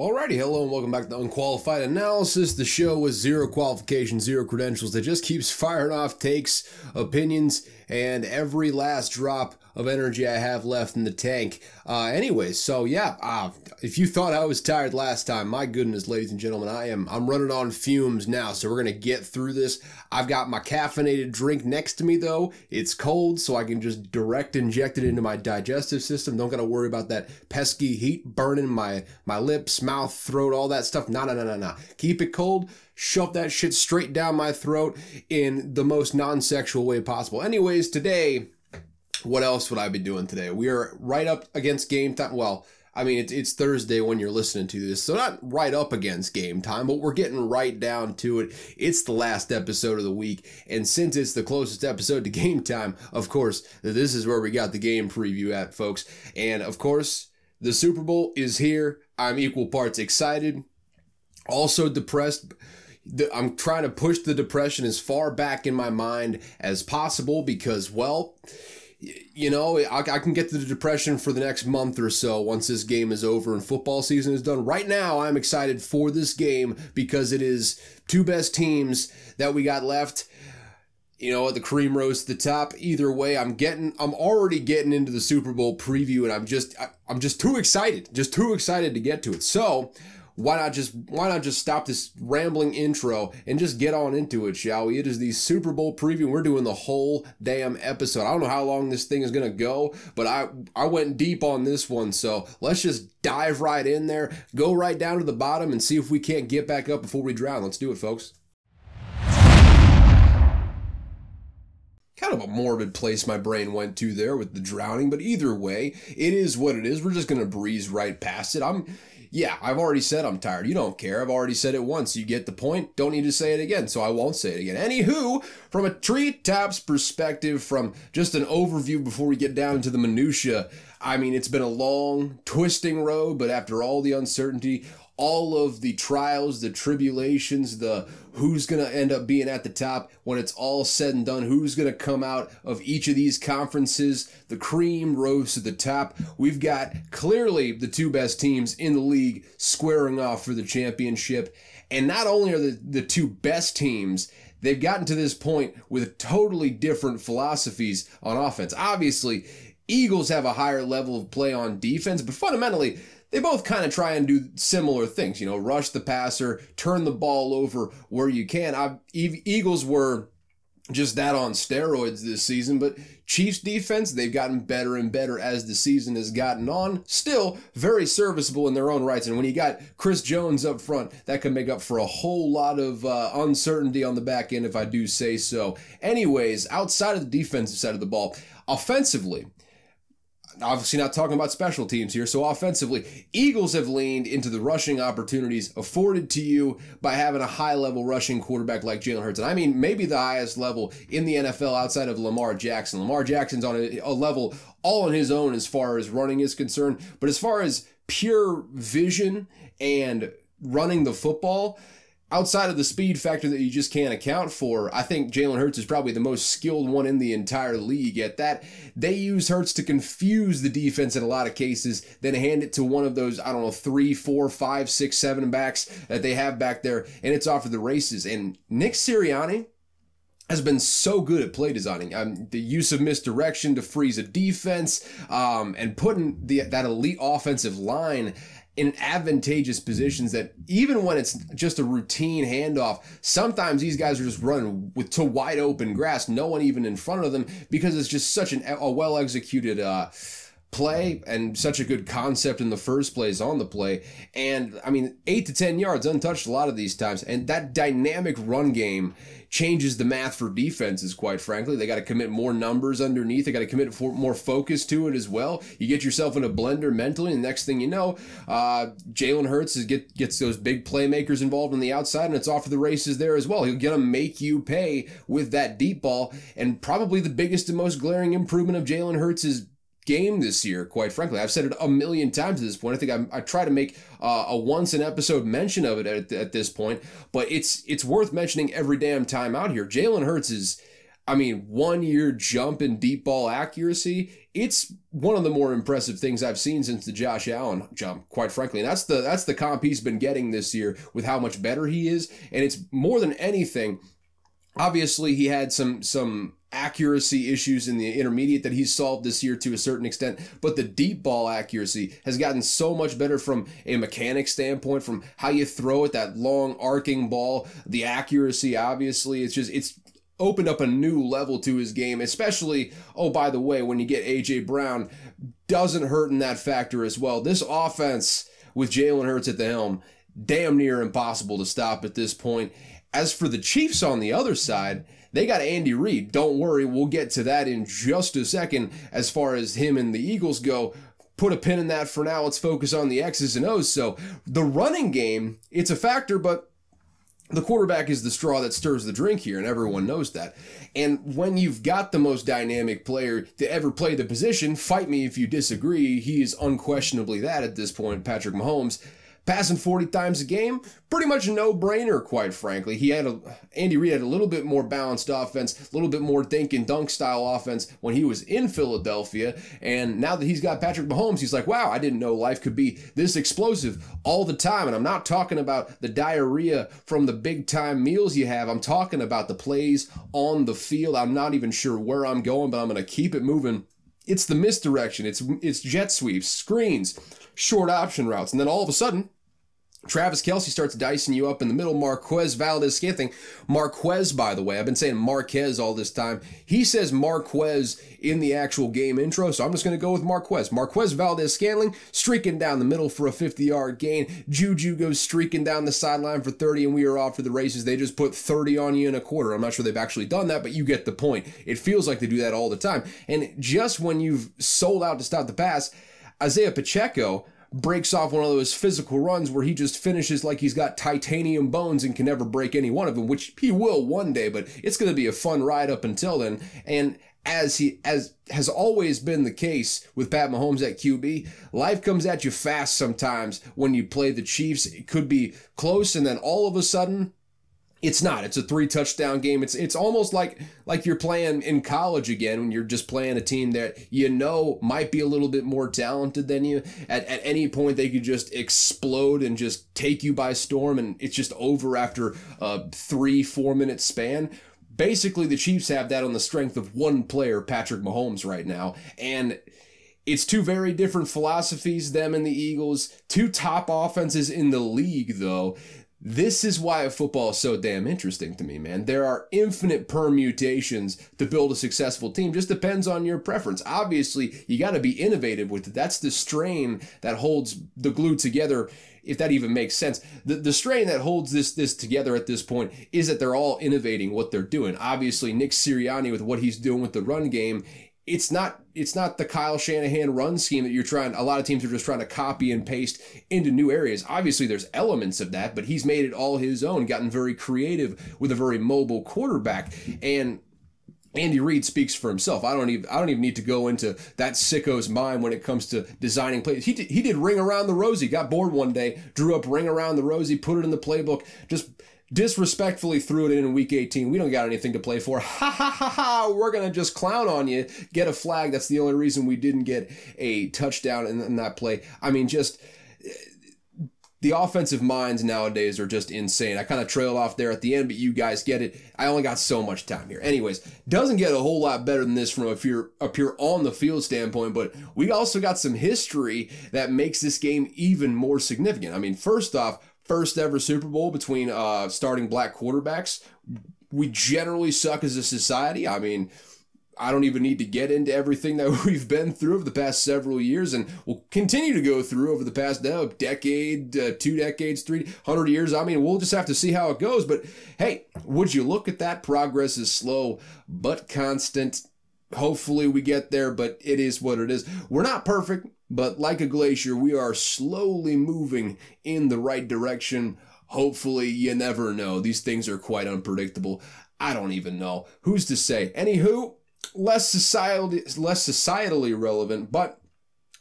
Alrighty, hello and welcome back to Unqualified Analysis, the show with zero qualifications, zero credentials that just keeps firing off takes, opinions, and every last drop of energy I have left in the tank. Uh, anyways, so yeah, uh, if you thought I was tired last time, my goodness, ladies and gentlemen, I am. I'm running on fumes now, so we're gonna get through this. I've got my caffeinated drink next to me though. It's cold, so I can just direct inject it into my digestive system. Don't gotta worry about that pesky heat burning my my lips, mouth, throat, all that stuff. No, no, no, no, no. Keep it cold shove that shit straight down my throat in the most non-sexual way possible. Anyways, today, what else would I be doing today? We are right up against game time. Well, I mean, it's, it's Thursday when you're listening to this, so not right up against game time, but we're getting right down to it. It's the last episode of the week, and since it's the closest episode to game time, of course, this is where we got the game preview at, folks. And of course, the Super Bowl is here. I'm equal parts excited, also depressed I'm trying to push the depression as far back in my mind as possible because, well, you know, I, I, can get to the depression for the next month or so once this game is over and football season is done. Right now, I'm excited for this game because it is two best teams that we got left. You know, the cream rose to the top. Either way, I'm getting, I'm already getting into the Super Bowl preview, and I'm just, I, I'm just too excited, just too excited to get to it. So, why not just why not just stop this rambling intro and just get on into it, shall we? It is the Super Bowl preview. We're doing the whole damn episode. I don't know how long this thing is gonna go, but I I went deep on this one, so let's just dive right in there, go right down to the bottom, and see if we can't get back up before we drown. Let's do it, folks. kind of a morbid place my brain went to there with the drowning, but either way, it is what it is. We're just going to breeze right past it. I'm yeah, I've already said I'm tired. You don't care. I've already said it once. You get the point. Don't need to say it again, so I won't say it again. Anywho, from a tree treetops perspective, from just an overview before we get down to the minutia, I mean, it's been a long, twisting road, but after all the uncertainty, all of the trials, the tribulations, the who's going to end up being at the top when it's all said and done, who's going to come out of each of these conferences. The cream rose to the top. We've got clearly the two best teams in the league squaring off for the championship. And not only are the, the two best teams, they've gotten to this point with totally different philosophies on offense. Obviously, Eagles have a higher level of play on defense, but fundamentally, they both kind of try and do similar things, you know, rush the passer, turn the ball over where you can. I, Eagles were just that on steroids this season, but Chiefs defense, they've gotten better and better as the season has gotten on. Still very serviceable in their own rights. And when you got Chris Jones up front, that can make up for a whole lot of uh, uncertainty on the back end, if I do say so. Anyways, outside of the defensive side of the ball, offensively, obviously not talking about special teams here. So offensively, Eagles have leaned into the rushing opportunities afforded to you by having a high level rushing quarterback like Jalen Hurts. And I mean, maybe the highest level in the NFL outside of Lamar Jackson. Lamar Jackson's on a, a level all on his own as far as running is concerned. But as far as pure vision and running the football, outside of the speed factor that you just can't account for, I think Jalen Hurts is probably the most skilled one in the entire league. At that, they use Hurts to confuse the defense in a lot of cases, then hand it to one of those, I don't know, three, four, five, six, seven backs that they have back there, and it's off of the races. And Nick Sirianni, has been so good at play designing. Um, the use of misdirection to freeze a defense, um, and putting the that elite offensive line in advantageous positions that even when it's just a routine handoff, sometimes these guys are just running with to wide open grass, no one even in front of them because it's just such an, a well executed uh, play and such a good concept in the first place on the play. And I mean, eight to 10 yards untouched a lot of these times. And that dynamic run game changes the math for defenses, quite frankly. They got to commit more numbers underneath. They got to commit more focus to it as well. You get yourself in a blender mentally, and next thing you know, uh, Jalen Hurts is get, gets those big playmakers involved on the outside, and it's off for the races there as well. He'll get them make you pay with that deep ball, and probably the biggest and most glaring improvement of Jalen Hurts is game this year, quite frankly. I've said it a million times at this point. I think I'm, i try to make uh, a once an episode mention of it at, at this point, but it's it's worth mentioning every damn time out here. Jalen Hurts is. I mean, one year jump in deep ball accuracy. It's one of the more impressive things I've seen since the Josh Allen jump, quite frankly. And that's the that's the comp he's been getting this year with how much better he is. And it's more than anything. Obviously, he had some some accuracy issues in the intermediate that he's solved this year to a certain extent, but the deep ball accuracy has gotten so much better from a mechanic standpoint, from how you throw it, that long arcing ball, the accuracy, obviously, it's just, it's opened up a new level to his game, especially, oh, by the way, when you get A.J. Brown, doesn't hurt in that factor as well. This offense with Jalen Hurts at the helm, damn near impossible to stop at this point. As for the Chiefs on the other side, they got Andy Reid. Don't worry, we'll get to that in just a second as far as him and the Eagles go. Put a pin in that for now. Let's focus on the X's and O's. So the running game, it's a factor, but the quarterback is the straw that stirs the drink here, and everyone knows that. And when you've got the most dynamic player to ever play the position, fight me if you disagree, he is unquestionably that at this point, Patrick Mahomes passing 40 times a game, pretty much a no-brainer, quite frankly. He had a Andy Reid had a little bit more balanced offense, a little bit more dink and dunk style offense when he was in Philadelphia. And now that he's got Patrick Mahomes, he's like, wow, I didn't know life could be this explosive all the time. And I'm not talking about the diarrhea from the big time meals you have. I'm talking about the plays on the field. I'm not even sure where I'm going, but I'm to keep it moving. It's the misdirection. It's it's jet sweeps, screens, short option routes. And then all of a sudden, Travis Kelce starts dicing you up in the middle. Marquez Valdes Scantling. Marquez, by the way, I've been saying Marquez all this time. He says Marquez in the actual game intro, so I'm just going to go with Marquez. Marquez Valdes Scantling streaking down the middle for a 50 yard gain. Juju goes streaking down the sideline for 30, and we are off to the races. They just put 30 on you in a quarter. I'm not sure they've actually done that, but you get the point. It feels like they do that all the time. And just when you've sold out to stop the pass, Isaiah Pacheco breaks off one of those physical runs where he just finishes like he's got titanium bones and can never break any one of them, which he will one day, but it's going to be a fun ride up until then. And as he as has always been the case with Pat Mahomes at QB, life comes at you fast sometimes when you play the Chiefs. It could be close and then all of a sudden it's not. It's a three touchdown game. It's it's almost like like you're playing in college again when you're just playing a team that you know might be a little bit more talented than you. At at any point they could just explode and just take you by storm and it's just over after a 3 4 minute span. Basically the Chiefs have that on the strength of one player, Patrick Mahomes right now, and it's two very different philosophies, them and the Eagles. Two top offenses in the league, though. This is why football is so damn interesting to me, man. There are infinite permutations to build a successful team. Just depends on your preference. Obviously, you got to be innovative with it. That's the strain that holds the glue together, if that even makes sense. The, the strain that holds this this together at this point is that they're all innovating what they're doing. Obviously, Nick Sirianni with what he's doing with the run game it's not it's not the Kyle Shanahan run scheme that you're trying a lot of teams are just trying to copy and paste into new areas. Obviously there's elements of that, but he's made it all his own, gotten very creative with a very mobile quarterback and Andy Reid speaks for himself. I don't even I don't even need to go into that sicko's mind when it comes to designing plays. He did, he did ring around the rosy. Got bored one day, drew up ring around the rosy, put it in the playbook. Just disrespectfully threw it in in week 18. We don't got anything to play for. Ha ha ha ha. We're going to just clown on you, get a flag. That's the only reason we didn't get a touchdown in, in that play. I mean, just eh, the offensive minds nowadays are just insane. I kind of trailed off there at the end, but you guys get it. I only got so much time here. Anyways, doesn't get a whole lot better than this from a pure, a pure on the field standpoint, but we also got some history that makes this game even more significant. I mean, first off, first ever Super Bowl between uh, starting black quarterbacks. We generally suck as a society. I mean, I don't even need to get into everything that we've been through over the past several years and we'll continue to go through over the past decade, uh, two decades, three hundred years. I mean, we'll just have to see how it goes. But hey, would you look at that? Progress is slow but constant. Hopefully, we get there, but it is what it is. We're not perfect. But like a glacier, we are slowly moving in the right direction. Hopefully, you never know. These things are quite unpredictable. I don't even know. Who's to say? Anywho, less society, less societally relevant, but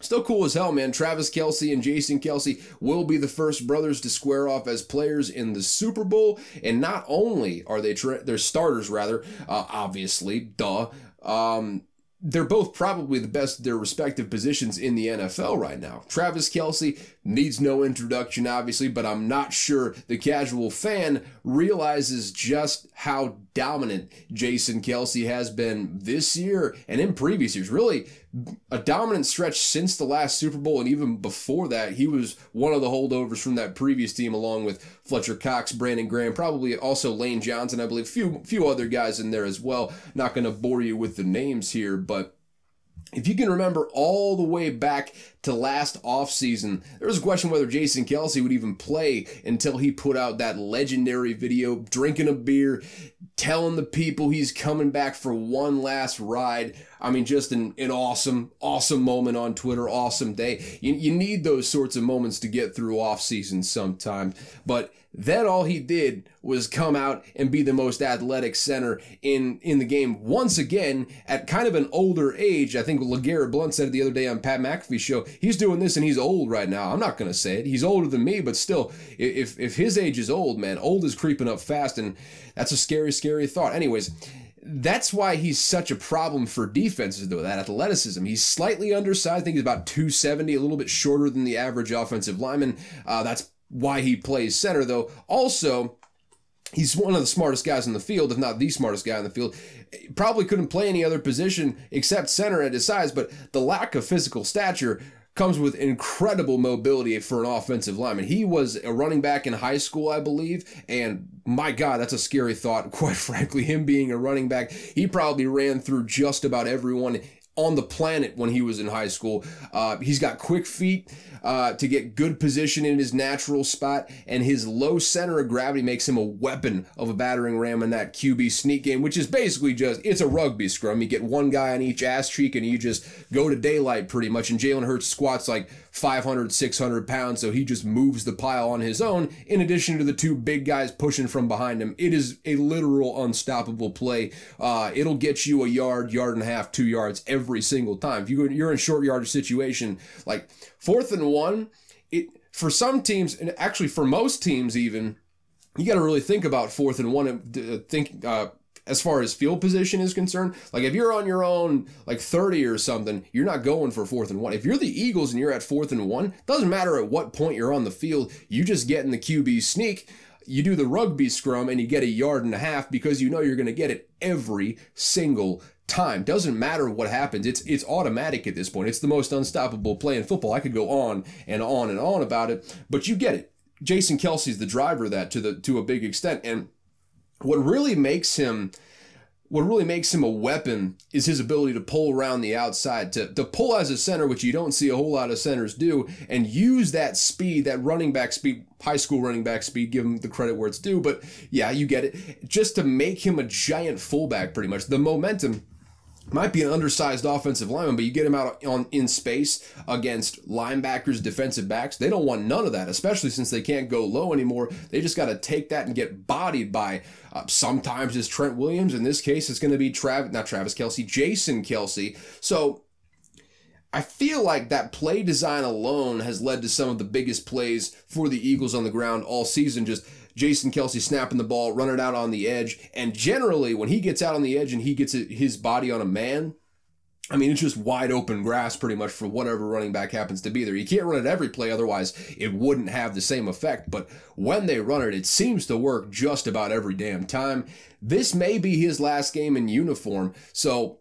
Still cool as hell, man. Travis Kelce and Jason Kelce will be the first brothers to square off as players in the Super Bowl. And not only are they tra- they're starters, rather, uh, obviously, duh. Um, they're both probably the best at their respective positions in the NFL right now. Travis Kelce needs no introduction, obviously, but I'm not sure the casual fan realizes just how dominant Jason Kelce has been this year and in previous years. Really, a dominant stretch since the last Super Bowl, and even before that, he was one of the holdovers from that previous team, along with Fletcher Cox, Brandon Graham, probably also Lane Johnson, I believe, few few other guys in there as well. Not going to bore you with the names here, but if you can remember all the way back to last offseason, there was a question whether Jason Kelce would even play until he put out that legendary video drinking a beer, telling the people he's coming back for one last ride. I mean, just an, an awesome, awesome moment on Twitter, awesome day. You, you need those sorts of moments to get through off season sometimes. But then all he did was come out and be the most athletic center in, in the game once again at kind of an older age. I think LeGarrette Blunt said it the other day on Pat McAfee's show. He's doing this and he's old right now. I'm not going to say it. He's older than me, but still, if, if his age is old, man, old is creeping up fast. And that's a scary, scary thought. Anyways, that's why he's such a problem for defenses, though, that athleticism. He's slightly undersized. I think he's about 270, a little bit shorter than the average offensive lineman. Uh, that's why he plays center, though. Also, he's one of the smartest guys in the field, if not the smartest guy in the field. Probably couldn't play any other position except center at his size, but the lack of physical stature comes with incredible mobility for an offensive lineman. He was a running back in high school, I believe, and my God, that's a scary thought, quite frankly. Him being a running back, he probably ran through just about everyone on the planet when he was in high school. Uh, he's got quick feet uh, to get good position in his natural spot, and his low center of gravity makes him a weapon of a battering ram in that QB sneak game, which is basically just it's a rugby scrum. You get one guy on each ass cheek, and you just go to daylight pretty much. And Jalen Hurts squats like 500, 600 pounds, so he just moves the pile on his own. In addition to the two big guys pushing from behind him, it is a literal unstoppable play. Uh, it'll get you a yard, yard and a half, two yards every single time. If you you're in short yardage situation, like Fourth and one, it for some teams, and actually for most teams even, you got to really think about fourth and one and uh, think uh, as far as field position is concerned. Like if you're on your own, like 30 or something, you're not going for fourth and one. If you're the Eagles and you're at fourth and one, doesn't matter at what point you're on the field, you just get in the QB sneak. You do the rugby scrum and you get a yard and a half because you know you're going to get it every single time. Doesn't matter what happens. It's it's automatic at this point. It's the most unstoppable play in football. I could go on and on and on about it, but you get it. Jason Kelce's the driver of that to the to a big extent. And what really makes him what really makes him a weapon is his ability to pull around the outside, to, to pull as a center, which you don't see a whole lot of centers do, and use that speed, that running back speed, high school running back speed, give him the credit where it's due. But yeah, you get it. Just to make him a giant fullback, pretty much. The momentum might be an undersized offensive lineman, but you get him out on in space against linebackers, defensive backs. They don't want none of that, especially since they can't go low anymore. They just got to take that and get bodied by uh, sometimes it's Trent Williams. In this case, it's going to be Travis, not Travis Kelce, Jason Kelce. So I feel like that play design alone has led to some of the biggest plays for the Eagles on the ground all season. Just Jason Kelce snapping the ball, running out on the edge. And generally, when he gets out on the edge and he gets his body on a man, I mean, it's just wide open grass pretty much for whatever running back happens to be there. You can't run it every play, otherwise, it wouldn't have the same effect. But when they run it, it seems to work just about every damn time. This may be his last game in uniform. So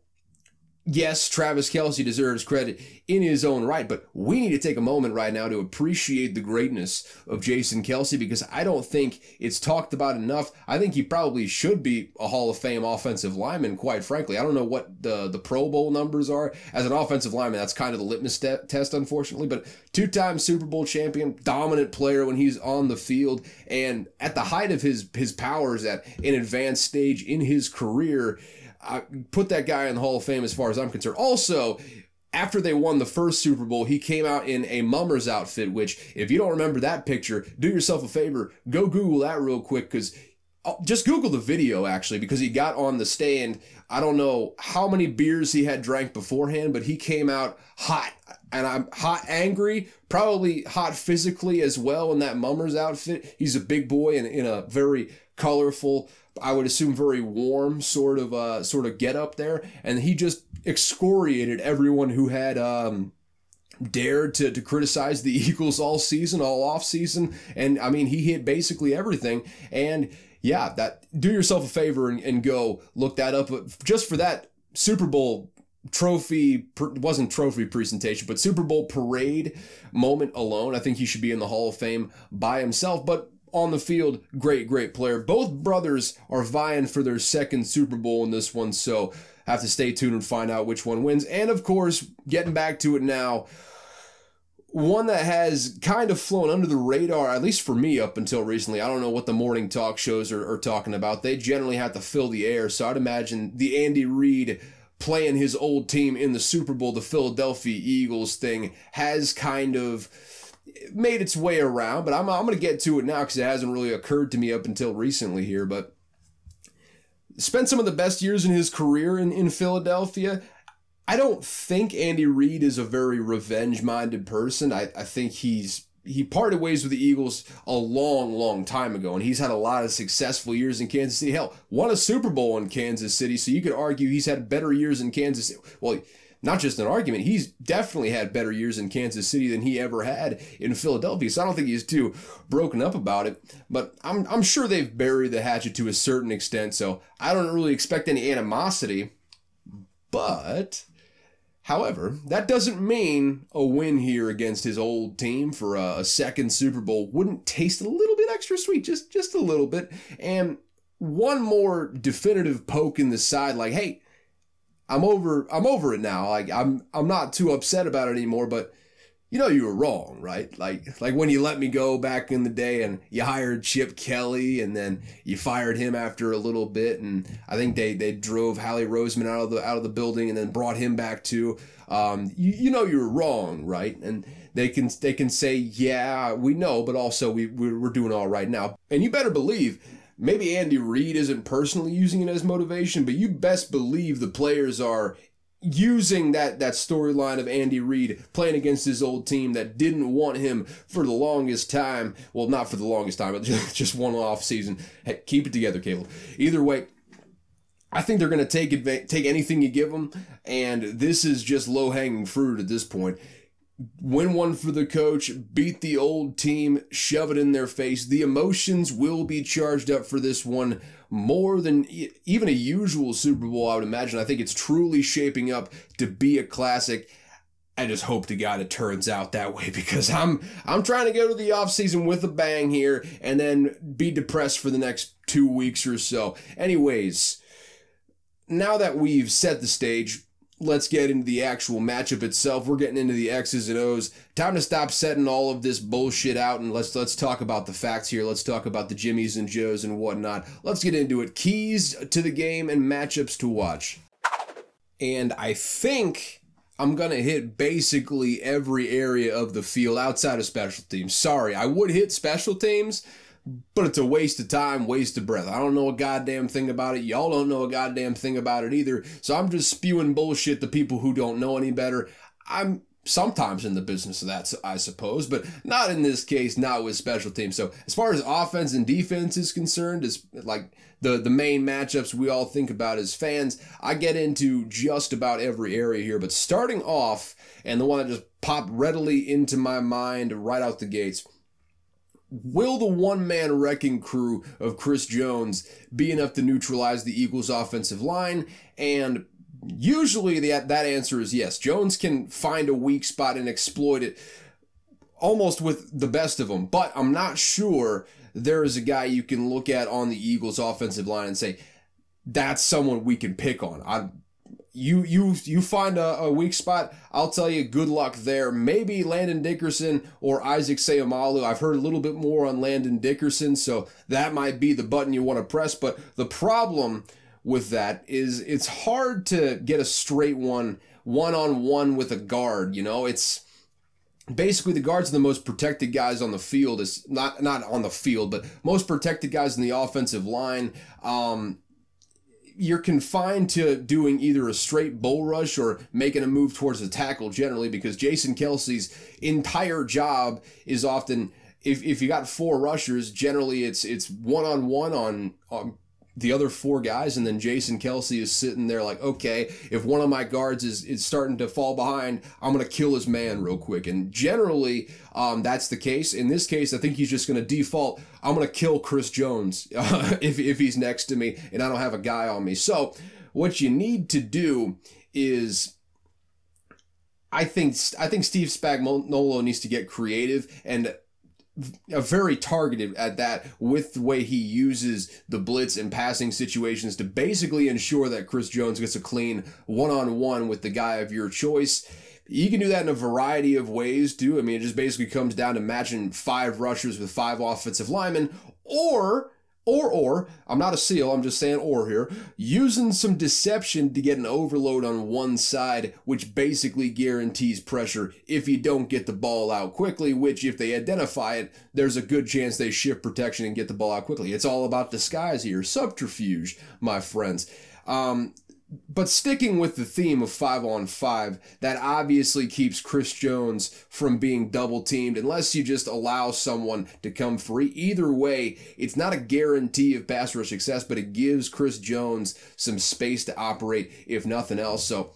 yes, Travis Kelce deserves credit in his own right, but we need to take a moment right now to appreciate the greatness of Jason Kelce because I don't think it's talked about enough. I think he probably should be a Hall of Fame offensive lineman, quite frankly. I don't know what the, the Pro Bowl numbers are. As an offensive lineman, that's kind of the litmus te- test, unfortunately, but two time Super Bowl champion, dominant player when he's on the field, and at the height of his, his powers at an advanced stage in his career I put that guy in the Hall of Fame as far as I'm concerned. Also, after they won the first Super Bowl, he came out in a mummer's outfit, which, if you don't remember that picture, do yourself a favor, go Google that real quick because uh, just Google the video actually because he got on the stand. I don't know how many beers he had drank beforehand, but he came out hot. and I'm hot angry, probably hot physically as well in that Mummers outfit. He's a big boy and in a very colorful, I would assume very warm sort of uh sort of get up there, and he just excoriated everyone who had um dared to, to criticize the Eagles all season, all off season. And I mean, he hit basically everything. And yeah, that do yourself a favor and, and go look that up. Just for that Super Bowl trophy wasn't trophy presentation but super bowl parade moment alone i think he should be in the hall of fame by himself but on the field great great player both brothers are vying for their second super bowl in this one so have to stay tuned and find out which one wins and of course getting back to it now one that has kind of flown under the radar, at least for me up until recently. I don't know what the morning talk shows are, are talking about. They generally have to fill the air. So I'd imagine the Andy Reid playing his old team in the Super Bowl, the Philadelphia Eagles thing, has kind of made its way around. But I'm, I'm going to get to it now because it hasn't really occurred to me up until recently here. But spent some of the best years in his career in, in Philadelphia. I don't think Andy Reid is a very revenge minded person. I, I think he's he parted ways with the Eagles a long, long time ago, and he's had a lot of successful years in Kansas City. Hell, won a Super Bowl in Kansas City, so you could argue he's had better years in Kansas. City. Well, not just an argument, he's definitely had better years in Kansas City than he ever had in Philadelphia. So I don't think he's too broken up about it. But I'm I'm sure they've buried the hatchet to a certain extent, so I don't really expect any animosity. But However, that doesn't mean a win here against his old team for a, second Super Bowl wouldn't taste a little bit extra sweet, just just a little bit. And one more definitive poke in the side, like, hey, I'm over, I'm over it now. Like I'm I'm not too upset about it anymore, but you know you were wrong, right? Like like when you let me go back in the day and you hired Chip Kelly and then you fired him after a little bit and I think they they drove Howie Roseman out of the out of the building and then brought him back too. Um, you, you know you were wrong, right? And they can they can say yeah we know, but also we we're doing all right now. And you better believe maybe Andy Reid isn't personally using it as motivation, but you best believe the players are using that that storyline of Andy Reid playing against his old team that didn't want him for the longest time. Well, not for the longest time, but just, one off season. Hey, keep it together, Caleb. Either way, I think they're going to take take anything you give them, and this is just low hanging fruit at this point win one for the coach, beat the old team, shove it in their face. The emotions will be charged up for this one more than even a usual Super Bowl, I would imagine. I think it's truly shaping up to be a classic. I just hope to God it turns out that way because I'm I'm trying to go to the offseason with a bang here and then be depressed for the next two weeks or so. Anyways, now that we've set the stage, let's get into the actual matchup itself. We're getting into the X's and O's. Time to stop setting all of this bullshit out and let's let's talk about the facts here. Let's talk about the Jimmies and Joes and whatnot. Let's get into it. Keys to the game and matchups to watch. And I think I'm gonna hit basically every area of the field outside of special teams. Sorry, I would hit special teams but it's a waste of time, waste of breath. I don't know a goddamn thing about it. Y'all don't know a goddamn thing about it either. So I'm just spewing bullshit to people who don't know any better. I'm sometimes in the business of that, I suppose, but not in this case, not with special teams. So as far as offense and defense is concerned, is like the the main matchups we all think about as fans. I get into just about every area here, but starting off, and the one that just popped readily into my mind right out the gates Will the one man wrecking crew of Chris Jones be enough to neutralize the Eagles' offensive line? And usually the, that answer is yes. Jones can find a weak spot and exploit it almost with the best of them, but I'm not sure there is a guy you can look at on the Eagles' offensive line and say, that's someone we can pick on. I you you you find a, a, weak spot, I'll tell you good luck there. Maybe Landon Dickerson or Isaac Seumalo. I've heard a little bit more on Landon Dickerson, so that might be the button you want to press. But the problem with that is it's hard to get a straight one one on one with a guard. You know, it's basically the guards are the most protected guys on the field. Is not not on the field, but most protected guys in the offensive line. Um, you're confined to doing either a straight bull rush or making a move towards the tackle generally because Jason Kelce's entire job is often if, if you got four rushers, generally it's it's one on one on on the other four guys, and then Jason Kelce is sitting there like, okay, if one of my guards is, is starting to fall behind, I'm going to kill his man real quick. And generally, um, that's the case. In this case, I think he's just going to default, I'm going to kill Chris Jones uh, if, if he's next to me and I don't have a guy on me. So, what you need to do is. I think I think Steve Spagnuolo needs to get creative and very targeted at that with the way he uses the blitz and passing situations to basically ensure that Chris Jones gets a clean one on one with the guy of your choice. You can do that in a variety of ways too. I mean, it just basically comes down to matching five rushers with five offensive linemen, or or, or, I'm not a SEAL, I'm just saying or here, using some deception to get an overload on one side, which basically guarantees pressure if you don't get the ball out quickly, which if they identify it, there's a good chance they shift protection and get the ball out quickly. It's all about disguise here, subterfuge, my friends. Um, but sticking with the theme of five on five, that obviously keeps Chris Jones from being double teamed unless you just allow someone to come free. Either way, it's not a guarantee of pass rush success, but it gives Chris Jones some space to operate, if nothing else. So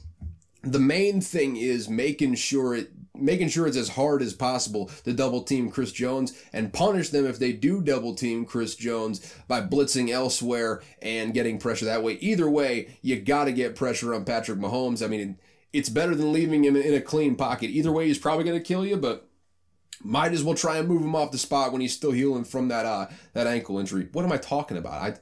the main thing is making sure it making sure it's as hard as possible to double team Chris Jones and punish them if they do double team Chris Jones by blitzing elsewhere and getting pressure that way. Either way, you got to get pressure on Patrick Mahomes. I mean, it's better than leaving him in a clean pocket. Either way, he's probably going to kill you, but might as well try and move him off the spot when he's still healing from that uh that ankle injury. What am I talking about? I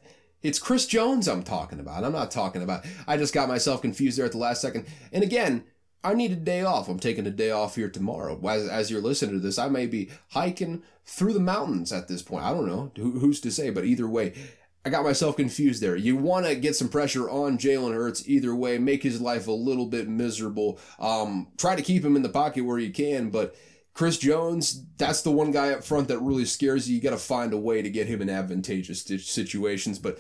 it's Chris Jones I'm talking about. I'm not talking about. I just got myself confused there at the last second. And again, I need a day off. I'm taking a day off here tomorrow. As, as you're listening to this, I may be hiking through the mountains at this point. I don't know. Who, who's to say? But either way, I got myself confused there. You want to get some pressure on Jalen Hurts either way, make his life a little bit miserable. Um, try to keep him in the pocket where you can, but Chris Jones, that's the one guy up front that really scares you. You got to find a way to get him in advantageous situations. But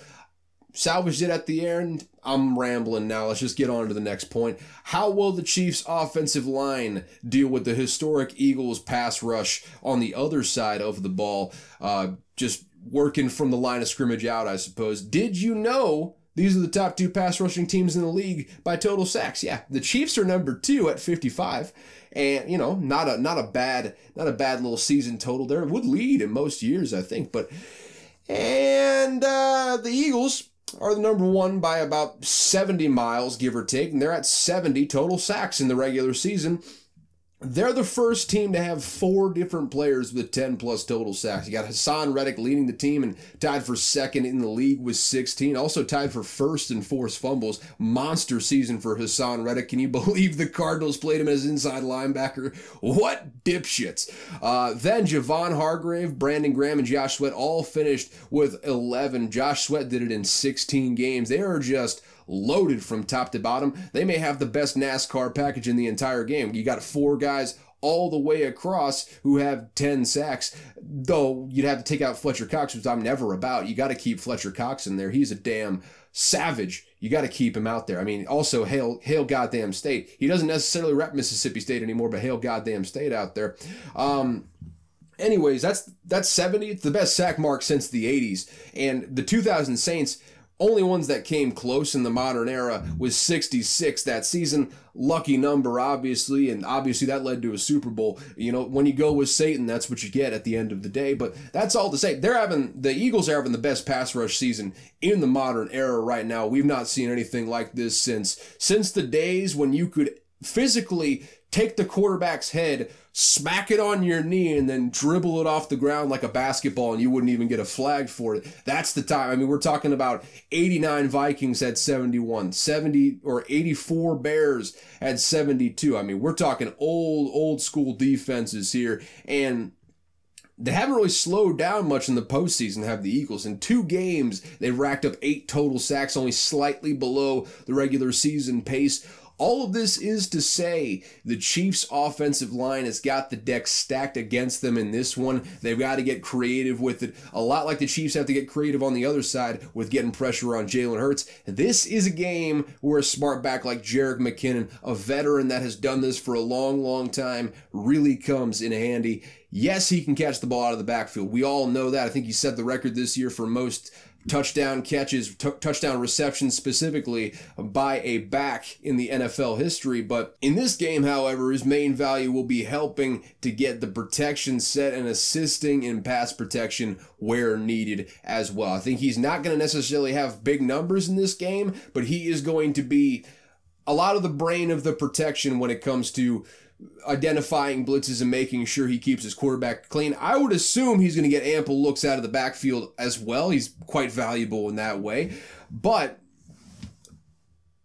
salvaged it at the end. I'm rambling now. Let's just get on to the next point. How will the Chiefs' offensive line deal with the historic Eagles pass rush on the other side of the ball? Uh, just working from the line of scrimmage out, I suppose. Did you know these are the top two pass rushing teams in the league by total sacks? Yeah, the Chiefs are number two at 55 and you know not a not a bad not a bad little season total there would lead in most years i think but and uh, the eagles are the number one by about 70 miles, give or take, and they're at 70 total sacks in the regular season. They're the first team to have four different players with 10 plus total sacks. You got Haason Reddick leading the team and tied for second in the league with 16. Also tied for first in forced fumbles. Monster season for Haason Reddick. Can you believe the Cardinals played him as inside linebacker? What dipshits. Uh, then Javon Hargrave, Brandon Graham, and Josh Sweat all finished with 11. Josh Sweat did it in 16 games. They are just loaded from top to bottom. They may have the best NASCAR package in the entire game. You got four guys all the way across who have 10 sacks. Though you'd have to take out Fletcher Cox, which I'm never about. You got to keep Fletcher Cox in there. He's a damn savage. You got to keep him out there. I mean, also hail, hail goddamn state. He doesn't necessarily rep Mississippi State anymore, but hail goddamn state out there. Um, anyways, that's that's 70. It's the best sack mark since the 80s. And the 2000 Saints only ones that came close in the modern era was 66 that season. Lucky number, obviously, and obviously that led to a Super Bowl. You know, when you go with Satan, that's what you get at the end of the day. But that's all to say. They're having the Eagles are having the best pass rush season in the modern era right now. We've not seen anything like this since since the days when you could physically take the quarterback's head, smack it on your knee, and then dribble it off the ground like a basketball, and you wouldn't even get a flag for it. That's the time. I mean, we're talking about 89 Vikings at 71, 70 or 84 Bears at 72. I mean, we're talking old, old school defenses here. And they haven't really slowed down much in the postseason, have the Eagles. In two games, they've racked up eight total sacks, only slightly below the regular season pace All of this is to say the Chiefs' offensive line has got the deck stacked against them in this one. They've got to get creative with it, a lot like the Chiefs have to get creative on the other side with getting pressure on Jalen Hurts. This is a game where a smart back like Jerick McKinnon, a veteran that has done this for a long, long time, really comes in handy. Yes, he can catch the ball out of the backfield. We all know that. I think he set the record this year for most touchdown catches, t- touchdown receptions specifically by a back in the NFL history. But in this game, however, his main value will be helping to get the protection set and assisting in pass protection where needed as well. I think he's not going to necessarily have big numbers in this game, but he is going to be a lot of the brain of the protection when it comes to identifying blitzes and making sure he keeps his quarterback clean. I would assume he's going to get ample looks out of the backfield as well. He's quite valuable in that way. But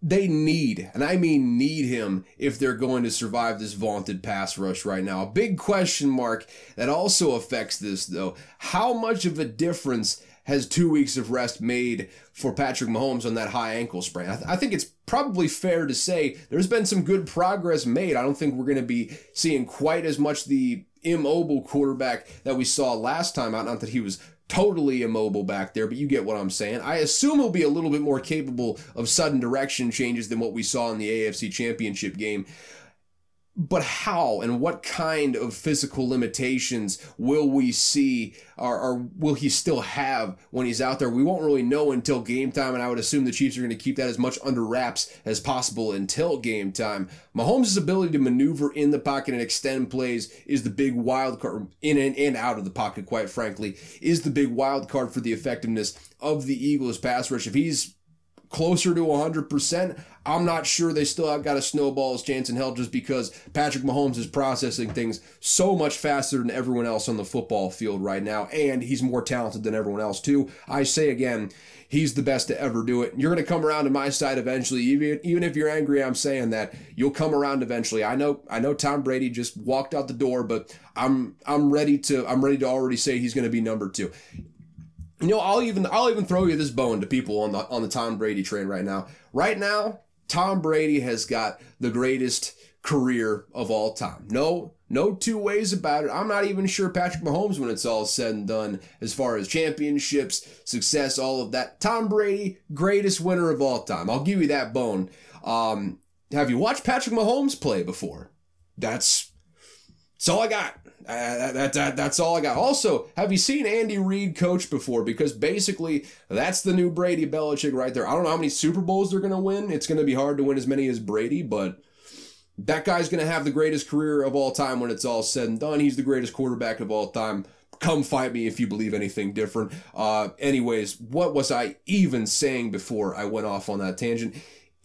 they need, and I mean need him if they're going to survive this vaunted pass rush right now. A big question mark that also affects this, though. How much of a difference has two weeks of rest made for Patrick Mahomes on that high ankle sprain. I, th- I, think it's probably fair to say there's been some good progress made. I don't think we're going to be seeing quite as much the immobile quarterback that we saw last time out. Not that he was totally immobile back there, but you get what I'm saying. I assume he'll be a little bit more capable of sudden direction changes than what we saw in the AFC Championship game. But how and what kind of physical limitations will we see or, or, will he still have when he's out there? We won't really know until game time, and I would assume the Chiefs are going to keep that as much under wraps as possible until game time. Mahomes' ability to maneuver in the pocket and extend plays is the big wild card, in and, and out of the pocket, quite frankly, is the big wild card for the effectiveness of the Eagles' pass rush. If he's closer to 100%, I'm not sure they still have got a snowball's chance in hell just because Patrick Mahomes is processing things so much faster than everyone else on the football field right now, and he's more talented than everyone else, too. I say again, he's the best to ever do it. You're going to come around to my side eventually, even even if you're angry. I'm saying that you'll come around eventually. I know I know Tom Brady just walked out the door, but I'm I'm ready to I'm ready to already say he's going to be number two. You know, I'll even I'll even throw you this bone to people on the on the Tom Brady train right now. Right now, Tom Brady has got the greatest career of all time. No, no two ways about it. I'm not even sure Patrick Mahomes, when it's all said and done, as far as championships, success, all of that. Tom Brady, greatest winner of all time. I'll give you that bone. Um, have you watched Patrick Mahomes play before? That's that's all I got. Uh, that, that, that's all I got. Also, have you seen Andy Reid coach before? Because basically, that's the new Brady Belichick right there. I don't know how many Super Bowls they're going to win. It's going to be hard to win as many as Brady, but that guy's going to have the greatest career of all time when it's all said and done. He's the greatest quarterback of all time. Come fight me if you believe anything different. Uh, anyways, what was I even saying before I went off on that tangent?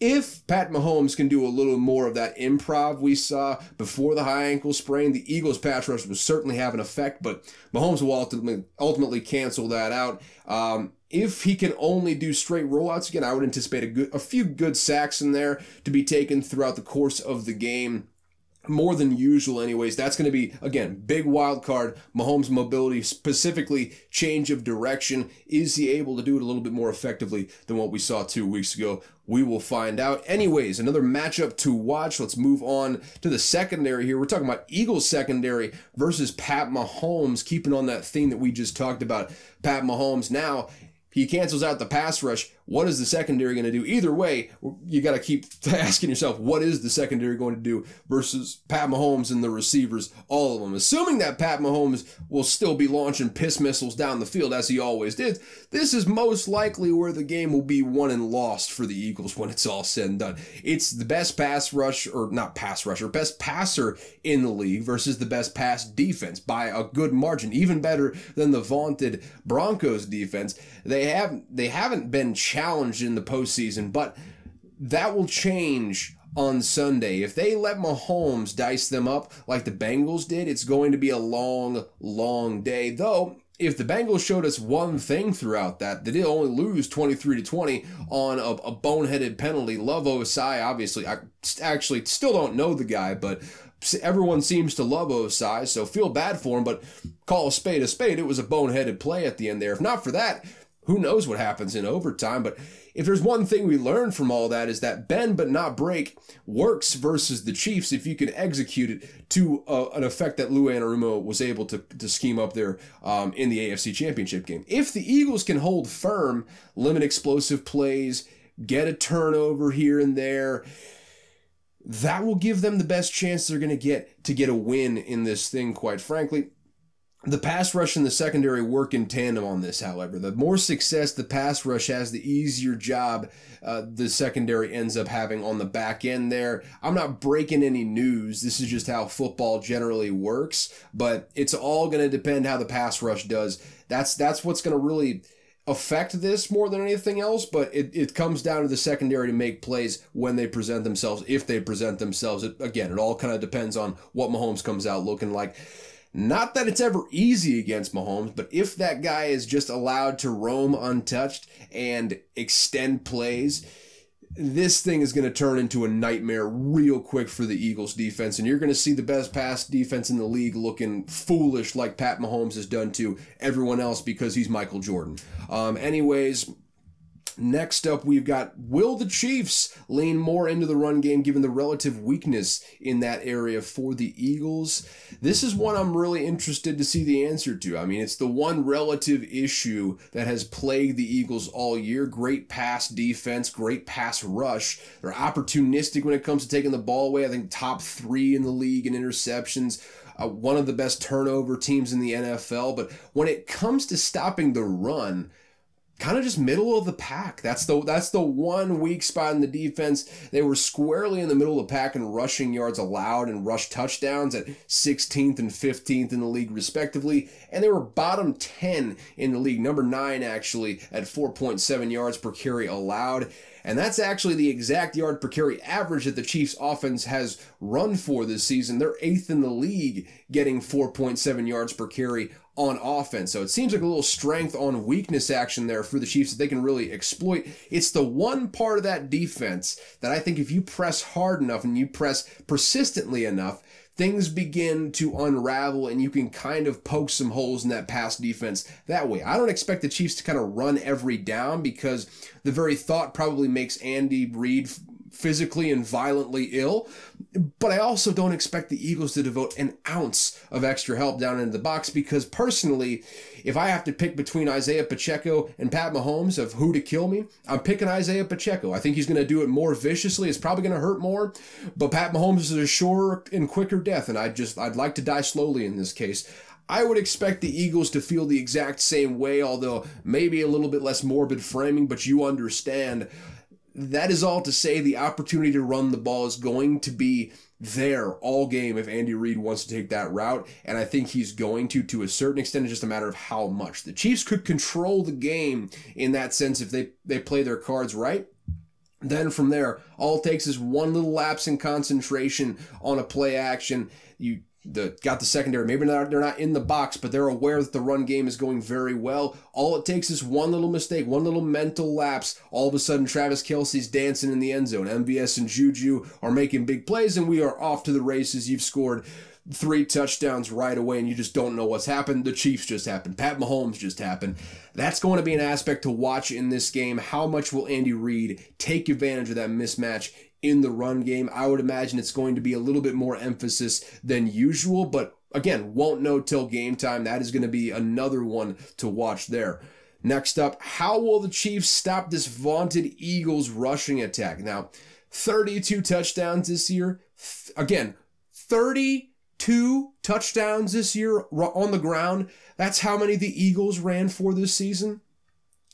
If Pat Mahomes can do a little more of that improv we saw before the high ankle sprain, the Eagles' pass rush will certainly have an effect, but Mahomes will ultimately, ultimately cancel that out. Um, if he can only do straight rollouts again, I would anticipate a good, a few good sacks in there to be taken throughout the course of the game more than usual anyways. That's going to be again big wild card. Mahomes mobility specifically change of direction. Is he able to do it a little bit more effectively than what we saw two weeks ago? We will find out. Anyways another matchup to watch. Let's move on to the secondary here. We're talking about eagles secondary versus pat mahomes keeping on that theme that we just talked about. Pat mahomes now he cancels out the pass rush. What is the secondary going to do? Either way, you got to keep asking yourself, what is the secondary going to do versus Pat Mahomes and the receivers, all of them. Assuming that Pat Mahomes will still be launching piss missiles down the field as he always did, this is most likely where the game will be won and lost for the Eagles when it's all said and done. It's the best pass rush, or not pass rusher, best passer in the league versus the best pass defense by a good margin, even better than the vaunted Broncos defense. They have they haven't been challenged in the postseason, but that will change on Sunday. If they let Mahomes dice them up like the Bengals did, it's going to be a long, long day. Though, if the Bengals showed us one thing throughout that, they did only lose 23 to 20 on a, a boneheaded penalty. Love Ossai, obviously. I actually still don't know the guy, but everyone seems to love Ossai, so feel bad for him, but call a spade a spade. It was a boneheaded play at the end there. If not for that, who knows what happens in overtime. But if there's one thing we learned from all that is that bend but not break works versus the Chiefs if you can execute it to uh, an effect that Lou Anarumo was able to, to scheme up there um, in the AFC Championship game. If the Eagles can hold firm, limit explosive plays, get a turnover here and there, that will give them the best chance they're going to get to get a win in this thing, quite frankly. The pass rush and the secondary work in tandem on this, however. The more success the pass rush has, the easier job uh, the secondary ends up having on the back end there. I'm not breaking any news. This is just how football generally works, but it's all going to depend how the pass rush does. That's that's what's going to really affect this more than anything else, but it, it comes down to the secondary to make plays when they present themselves, if they present themselves. It, again, it all kind of depends on what Mahomes comes out looking like. Not that it's ever easy against Mahomes, but if that guy is just allowed to roam untouched and extend plays, this thing is going to turn into a nightmare real quick for the Eagles defense, and you're going to see the best pass defense in the league looking foolish like Pat Mahomes has done to everyone else because he's Michael Jordan. Um, anyways, Next up, we've got Will the Chiefs lean more into the run game given the relative weakness in that area for the Eagles? This is one I'm really interested to see the answer to. I mean, it's the one relative issue that has plagued the Eagles all year. Great pass defense, great pass rush. They're opportunistic when it comes to taking the ball away. I think top three in the league in interceptions. Uh, one of the best turnover teams in the NFL. But when it comes to stopping the run, kind of just middle of the pack. That's the that's the one weak spot in the defense. They were squarely in the middle of the pack in rushing yards allowed and rush touchdowns at 16th and 15th in the league respectively, and they were bottom 10 in the league, number 9 actually at 4.7 yards per carry allowed. And that's actually the exact yard per carry average that the Chiefs offense has run for this season. They're eighth in the league, getting 4.7 yards per carry on offense. So it seems like a little strength on weakness action there for the Chiefs that they can really exploit. It's the one part of that defense that I think if you press hard enough and you press persistently enough, things begin to unravel and you can kind of poke some holes in that pass defense that way. I don't expect the Chiefs to kind of run every down because the very thought probably makes Andy Reid physically and violently ill. But I also don't expect the Eagles to devote an ounce of extra help down into the box because personally, if I have to pick between Isaiah Pacheco and Pat Mahomes of who to kill me, I'm picking Isaiah Pacheco. I think he's going to do it more viciously. It's probably going to hurt more, but Pat Mahomes is a surer and quicker death, and I just I'd like to die slowly in this case. I would expect the Eagles to feel the exact same way, although maybe a little bit less morbid framing, but you understand that is all to say the opportunity to run the ball is going to be there all game if Andy Reid wants to take that route. And I think he's going to, to a certain extent. It's just a matter of how much. The Chiefs could control the game in that sense if they, they play their cards right. Then from there, all it takes is one little lapse in concentration on a play action. You the got the secondary. Maybe not, they're not in the box, but they're aware that the run game is going very well. All it takes is one little mistake, one little mental lapse. All of a sudden, Travis Kelce's dancing in the end zone. MVS and Juju are making big plays, and we are off to the races. You've scored three touchdowns right away, and you just don't know what's happened. The Chiefs just happened. Pat Mahomes just happened. That's going to be an aspect to watch in this game. How much will Andy Reid take advantage of that mismatch in the run game. I would imagine it's going to be a little bit more emphasis than usual, but again, won't know till game time. That is going to be another one to watch there. Next up, how will the Chiefs stop this vaunted Eagles rushing attack? Now, 32 touchdowns this year. Again, 32 touchdowns this year on the ground. That's how many the Eagles ran for this season.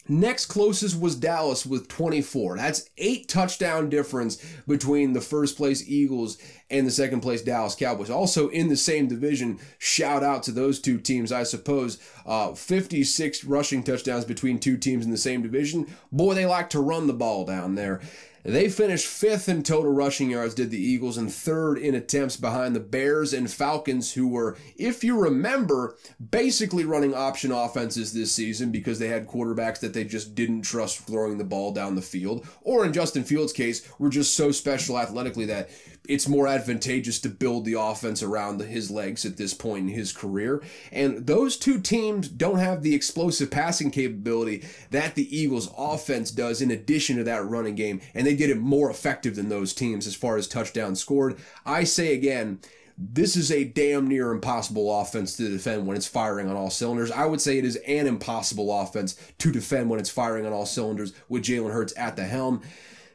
Next closest was Dallas with 24. That's eight touchdown difference between the first place Eagles and the second place Dallas Cowboys. Also in the same division, shout out to those two teams, I suppose. Uh, 56 rushing touchdowns between two teams in the same division. Boy, they like to run the ball down there. They finished fifth in total rushing yards, did the Eagles, and third in attempts behind the Bears and Falcons, who were, if you remember, basically running option offenses this season because they had quarterbacks that they just didn't trust throwing the ball down the field. Or in Justin Fields' case, were just so special athletically that it's more advantageous to build the offense around his legs at this point in his career. And those two teams don't have the explosive passing capability that the Eagles offense does in addition to that running game. And they did it more effective than those teams as far as touchdowns scored. I say again, this is a damn near impossible offense to defend when it's firing on all cylinders. I would say it is an impossible offense to defend when it's firing on all cylinders with Jalen Hurts at the helm.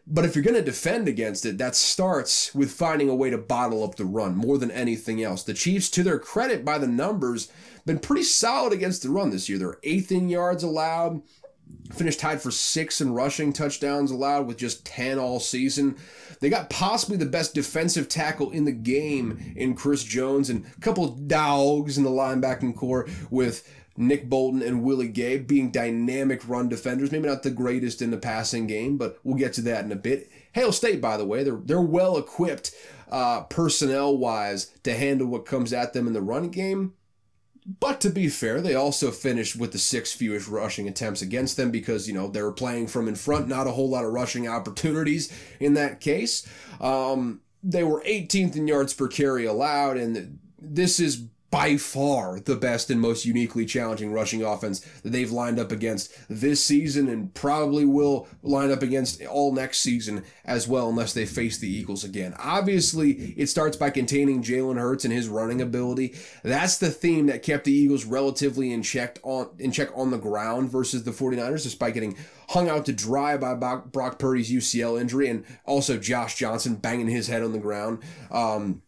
But if you're going to defend against it, that starts with finding a way to bottle up the run more than anything else. The Chiefs, to their credit by the numbers, been pretty solid against the run this year. They're eighth in yards allowed, finished tied for six in rushing touchdowns allowed with just 10 all season. They got possibly the best defensive tackle in the game in Chris Jones and a couple dogs in the linebacking corps with Nick Bolton and Willie Gay being dynamic run defenders. Maybe not the greatest in the passing game, but we'll get to that in a bit. Hail State, by the way, they're they're well equipped uh, personnel wise to handle what comes at them in the run game. But to be fair, they also finished with the six fewest rushing attempts against them because, you know, they were playing from in front, not a whole lot of rushing opportunities in that case. Um, they were 18th in yards per carry allowed, and this is by far the best and most uniquely challenging rushing offense that they've lined up against this season and probably will line up against all next season as well unless they face the Eagles again. Obviously, it starts by containing Jalen Hurts and his running ability. That's the theme that kept the Eagles relatively in check on in check on the ground versus the 49ers despite getting hung out to dry by Brock Purdy's UCL injury and also Josh Johnson banging his head on the ground. Um,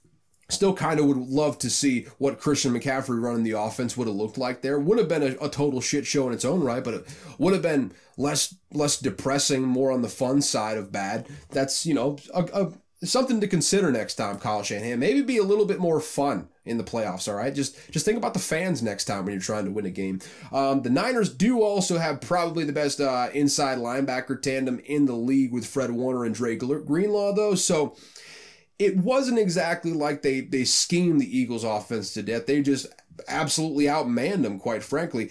Still kind of would love to see what Christian McCaffrey running the offense would have looked like there. Would have been a, a, total shit show in its own right, but it would have been less less depressing, more on the fun side of bad. That's, you know, a, a, something to consider next time, Kyle Shanahan. Maybe be a little bit more fun in the playoffs, all right? Just just think about the fans next time when you're trying to win a game. Um, the Niners do also have probably the best uh, inside linebacker tandem in the league with Fred Warner and Dre Greenlaw, though, so it wasn't exactly like they they schemed the Eagles offense to death. They just absolutely outmanned them, quite frankly.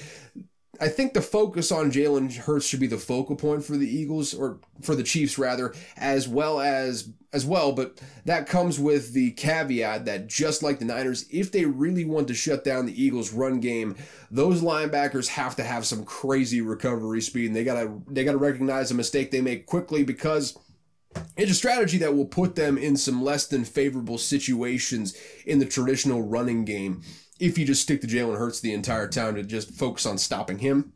I think the focus on Jalen Hurts should be the focal point for the Eagles or for the Chiefs rather, as well as as well, but that comes with the caveat that just like the Niners, if they really want to shut down the Eagles run game, those linebackers have to have some crazy recovery speed and they got to they got to recognize a mistake they make quickly because it's a strategy that will put them in some less than favorable situations in the traditional running game if you just stick to Jalen Hurts the entire time to just focus on stopping him.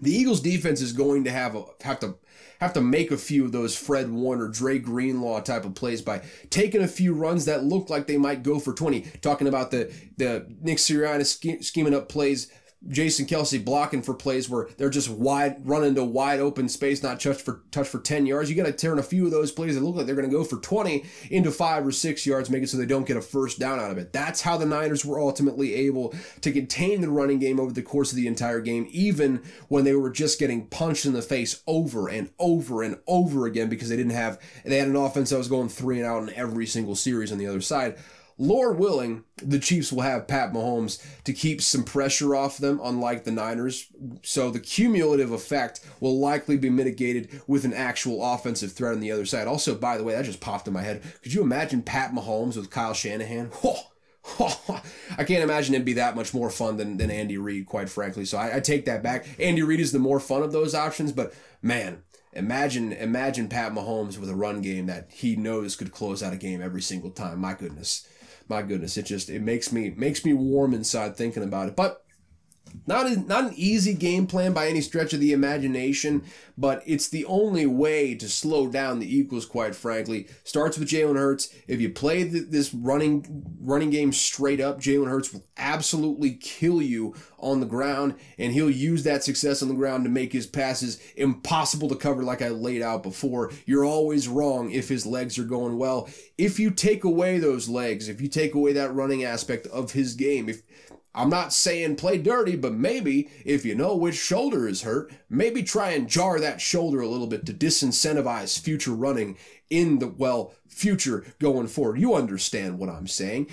The Eagles defense is going to have a, have to have to make a few of those Fred Warner, Dre Greenlaw type of plays by taking a few runs that look like they might go for 20. Talking about the the Nick Sirianni scheming up plays Jason Kelce blocking for plays where they're just wide running to wide open space, not touch for touch for 10 yards. You got to turn a few of those plays that look like they're going to go for 20 into five or six yards, make it so they don't get a first down out of it. That's how the Niners were ultimately able to contain the running game over the course of the entire game, even when they were just getting punched in the face over and over and over again because they didn't have they had an offense that was going three and out in every single series on the other side. Lord willing, the Chiefs will have Pat Mahomes to keep some pressure off them, unlike the Niners. So the cumulative effect will likely be mitigated with an actual offensive threat on the other side. Also, by the way, that just popped in my head. Could you imagine Pat Mahomes with Kyle Shanahan? I can't imagine it'd be that much more fun than, than Andy Reid, quite frankly. So I, I take that back. Andy Reid is the more fun of those options, but man, imagine imagine Pat Mahomes with a run game that he knows could close out a game every single time. My goodness my goodness, it just it makes me makes me warm inside thinking about it. But not a, not an easy game plan by any stretch of the imagination, but it's the only way to slow down the Eagles. Quite frankly, starts with Jalen Hurts. If you play the, this running running game straight up, Jalen Hurts will absolutely kill you on the ground, and he'll use that success on the ground to make his passes impossible to cover. Like I laid out before, you're always wrong if his legs are going well. If you take away those legs, if you take away that running aspect of his game, if I'm not saying play dirty, but maybe if you know which shoulder is hurt, maybe try and jar that shoulder a little bit to disincentivize future running in the, well, future going forward. You understand what I'm saying.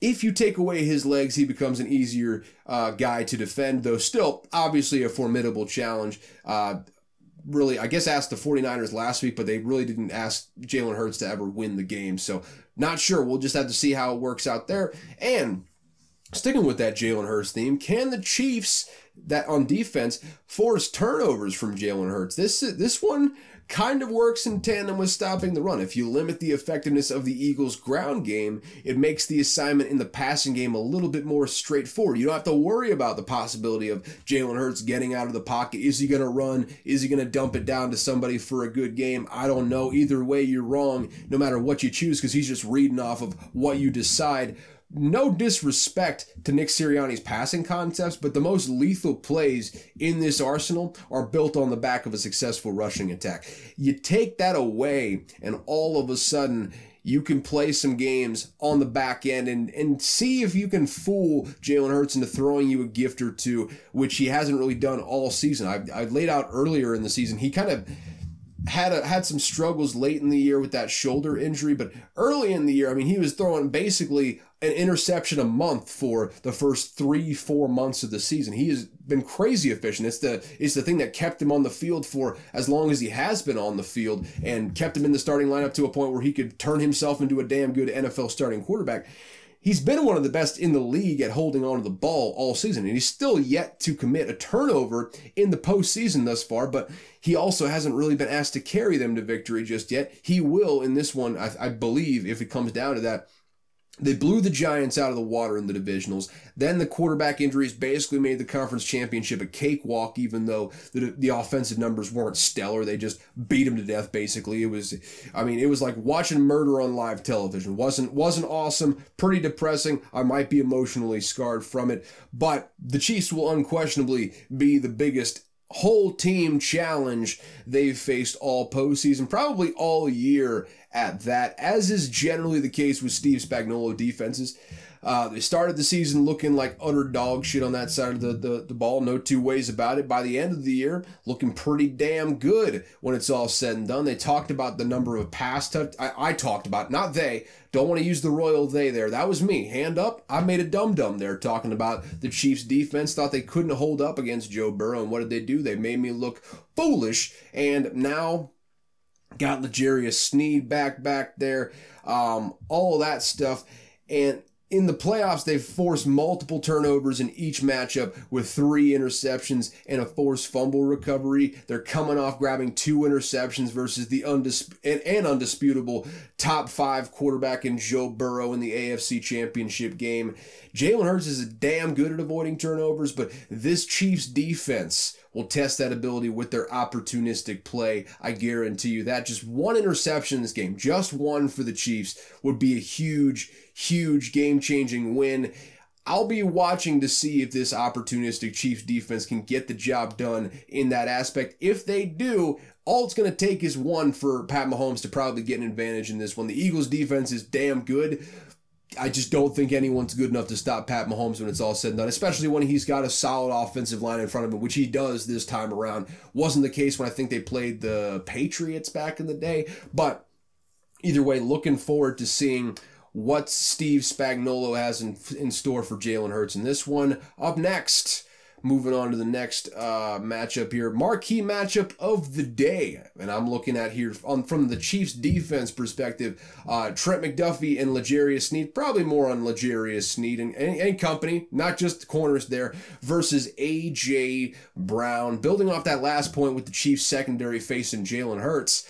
If you take away his legs, he becomes an easier uh, guy to defend, though still obviously a formidable challenge. Uh, really, I guess, asked the 49ers last week, but they really didn't ask Jalen Hurts to ever win the game. So, not sure. We'll just have to see how it works out there. And sticking with that Jalen Hurts theme, can the Chiefs that on defense force turnovers from Jalen Hurts? This this one kind of works in tandem with stopping the run. If you limit the effectiveness of the Eagles' ground game, it makes the assignment in the passing game a little bit more straightforward. You don't have to worry about the possibility of Jalen Hurts getting out of the pocket. Is he going to run? Is he going to dump it down to somebody for a good game? I don't know. Either way, you're wrong, no matter what you choose, because he's just reading off of what you decide no disrespect to Nick Sirianni's passing concepts, but the most lethal plays in this arsenal are built on the back of a successful rushing attack. You take that away, and all of a sudden, you can play some games on the back end and, and see if you can fool Jalen Hurts into throwing you a gift or two, which he hasn't really done all season. I, I laid out earlier in the season, he kind of had a, had some struggles late in the year with that shoulder injury, but early in the year, I mean, he was throwing basically an interception a month for the first three, four months of the season. He has been crazy efficient. It's the it's the thing that kept him on the field for as long as he has been on the field and kept him in the starting lineup to a point where he could turn himself into a damn good NFL starting quarterback. He's been one of the best in the league at holding on to the ball all season, and he's still yet to commit a turnover in the postseason thus far, but he also hasn't really been asked to carry them to victory just yet. He will in this one, I, I believe, if it comes down to that they blew the Giants out of the water in the divisionals. Then the quarterback injuries basically made the conference championship a cakewalk, even though the, the offensive numbers weren't stellar. They just beat them to death, basically. It was, I mean, it was like watching murder on live television. wasn't wasn't awesome, pretty depressing. I might be emotionally scarred from it, but the Chiefs will unquestionably be the biggest whole team challenge they've faced all postseason, probably all year at that, as is generally the case with Steve Spagnuolo defenses. Uh, they started the season looking like utter dog shit on that side of the, the, the ball. No two ways about it. By the end of the year, looking pretty damn good when it's all said and done. They talked about the number of pass touch. I, I talked about, not they. Don't want to use the royal they there. That was me. Hand up. I made a dum dum there talking about the Chiefs defense. Thought they couldn't hold up against Joe Burrow. And what did they do? They made me look foolish. And now got L'Jarius Sneed back back there, um, all that stuff. And in the playoffs, they've forced multiple turnovers in each matchup with three interceptions and a forced fumble recovery. They're coming off grabbing two interceptions versus the and, and undisputable top five quarterback in Joe Burrow in the AFC Championship game. Jalen Hurts is damn good at avoiding turnovers, but this Chiefs defense will test that ability with their opportunistic play. I guarantee you that. Just one interception in this game, just one for the Chiefs, would be a huge, huge game changing win. I'll be watching to see if this opportunistic Chiefs defense can get the job done in that aspect. If they do, all it's going to take is one for Pat Mahomes to probably get an advantage in this one. The Eagles defense is damn good, I just don't think anyone's good enough to stop Pat Mahomes when it's all said and done, especially when he's got a solid offensive line in front of him, which he does this time around. Wasn't the case when I think they played the Patriots back in the day. But either way, looking forward to seeing what Steve Spagnuolo has in, in store for Jalen Hurts in this one. Up next, moving on to the next uh, matchup here, marquee matchup of the day, and I'm looking at here on from the Chiefs defense perspective, uh, Trent McDuffie and L'Jarius Sneed, probably more on L'Jarius Sneed and, and, and, company, not just the corners there, versus AJ Brown, building off that last point with the Chiefs secondary facing Jalen Hurts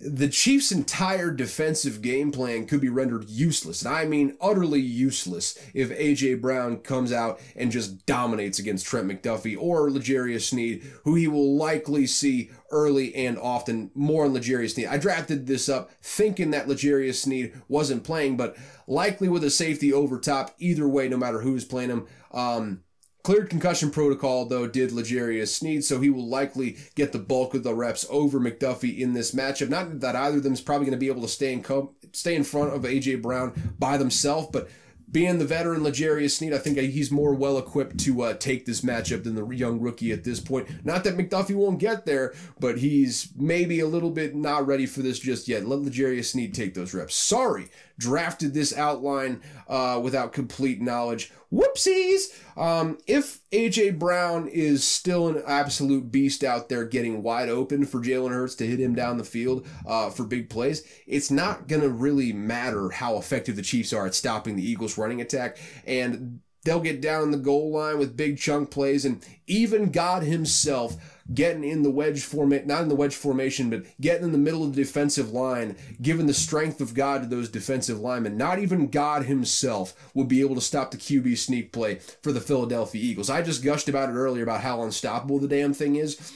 the Chiefs' entire defensive game plan could be rendered useless, and I mean utterly useless, if A.J. Brown comes out and just dominates against Trent McDuffie or L'Jarius Sneed, who he will likely see early and often more on L'Jarius Sneed. I drafted this up thinking that L'Jarius Sneed wasn't playing, but likely with a safety over top, either way, no matter who's playing him. Um, Cleared concussion protocol, though, did L'Jarius Sneed, so he will likely get the bulk of the reps over McDuffie in this matchup. Not that either of them is probably going to be able to stay in co- stay in front of AJ Brown by themselves, but being the veteran L'Jarius Sneed, I think he's more well equipped to uh, take this matchup than the young rookie at this point. Not that McDuffie won't get there, but he's maybe a little bit not ready for this just yet. Let L'Jarius Sneed take those reps. Sorry, drafted this outline uh, without complete knowledge. Whoopsies! Um, if AJ Brown is still an absolute beast out there getting wide open for Jalen Hurts to hit him down the field uh, for big plays, it's not going to really matter how effective the Chiefs are at stopping the Eagles' running attack. And they'll get down the goal line with big chunk plays, and even God Himself getting in the wedge format, not in the wedge formation, but getting in the middle of the defensive line, giving the strength of God to those defensive linemen. Not even God himself will be able to stop the QB sneak play for the Philadelphia Eagles. I just gushed about it earlier about how unstoppable the damn thing is.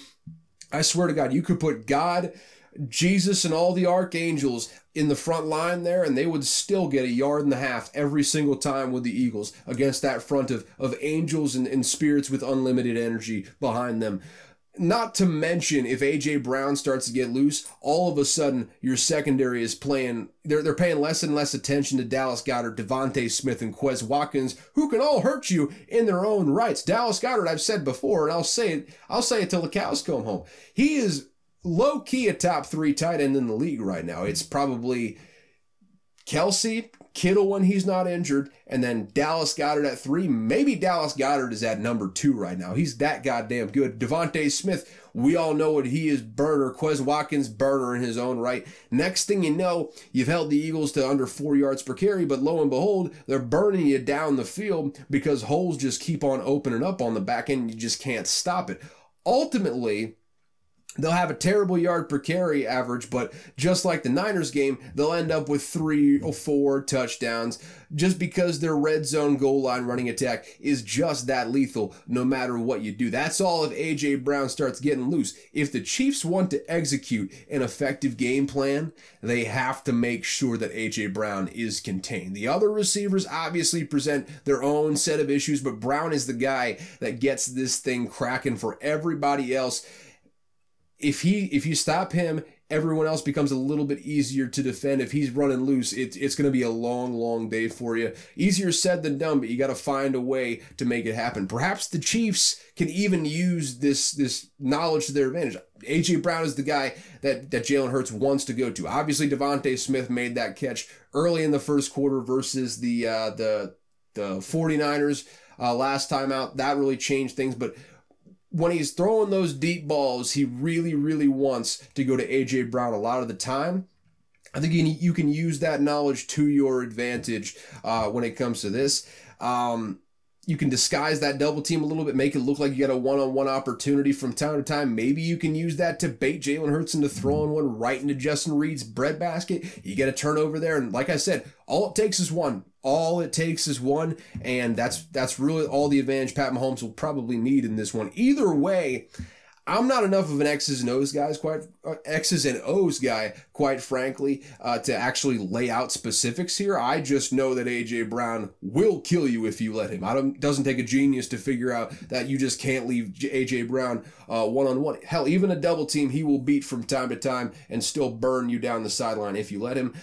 I swear to God, you could put God, Jesus, and all the archangels in the front line there, and they would still get a yard and a half every single time with the Eagles against that front of, of angels and, and spirits with unlimited energy behind them. Not to mention, if AJ Brown starts to get loose, all of a sudden your secondary is playing. They're they're paying less and less attention to Dallas Goedert, DeVonta Smith, and Quez Watkins, who can all hurt you in their own rights. Dallas Goedert, I've said before, and I'll say it. I'll say it till the cows come home. He is low key a top three tight end in the league right now. It's probably Kelce, Kittle when he's not injured, and then Dallas Goedert at three. Maybe Dallas Goedert is at number two right now. He's that goddamn good. DeVonta Smith, we all know what he is burner. Quez Watkins, burner in his own right. Next thing you know, you've held the Eagles to under four yards per carry, but lo and behold, they're burning you down the field because holes just keep on opening up on the back end. You just can't stop it. Ultimately, They'll have a terrible yard per carry average, but just like the Niners game, they'll end up with three or four touchdowns just because their red zone goal line running attack is just that lethal no matter what you do. That's all if A.J. Brown starts getting loose. If the Chiefs want to execute an effective game plan, they have to make sure that A.J. Brown is contained. The other receivers obviously present their own set of issues, but Brown is the guy that gets this thing cracking for everybody else if he if you stop him, everyone else becomes a little bit easier to defend. If he's running loose, it, it's going to be a long, long day for you. Easier said than done, but you got to find a way to make it happen. Perhaps the Chiefs can even use this this knowledge to their advantage. AJ Brown is the guy that that Jalen Hurts wants to go to. Obviously, DeVonta Smith made that catch early in the first quarter versus the uh, the the 49ers uh, last time out. That really changed things, but when he's throwing those deep balls, he really, really wants to go to AJ Brown a lot of the time. I think you, can use that knowledge to your advantage uh, when it comes to this. Um, you can disguise that double team a little bit, make it look like you got a one on one opportunity from time to time. Maybe you can use that to bait Jalen Hurts into throwing one right into Justin Reid's breadbasket. You get a turnover there. And like I said, all it takes is one. All it takes is one. And that's that's really all the advantage Pat Mahomes will probably need in this one. Either way, I'm not enough of an X's and O's guys, quite uh, X's and O's guy, quite frankly, uh, to actually lay out specifics here. I just know that AJ Brown will kill you if you let him. I don't doesn't take a genius to figure out that you just can't leave AJ Brown one on one. Hell, even a double team he will beat from time to time and still burn you down the sideline if you let him.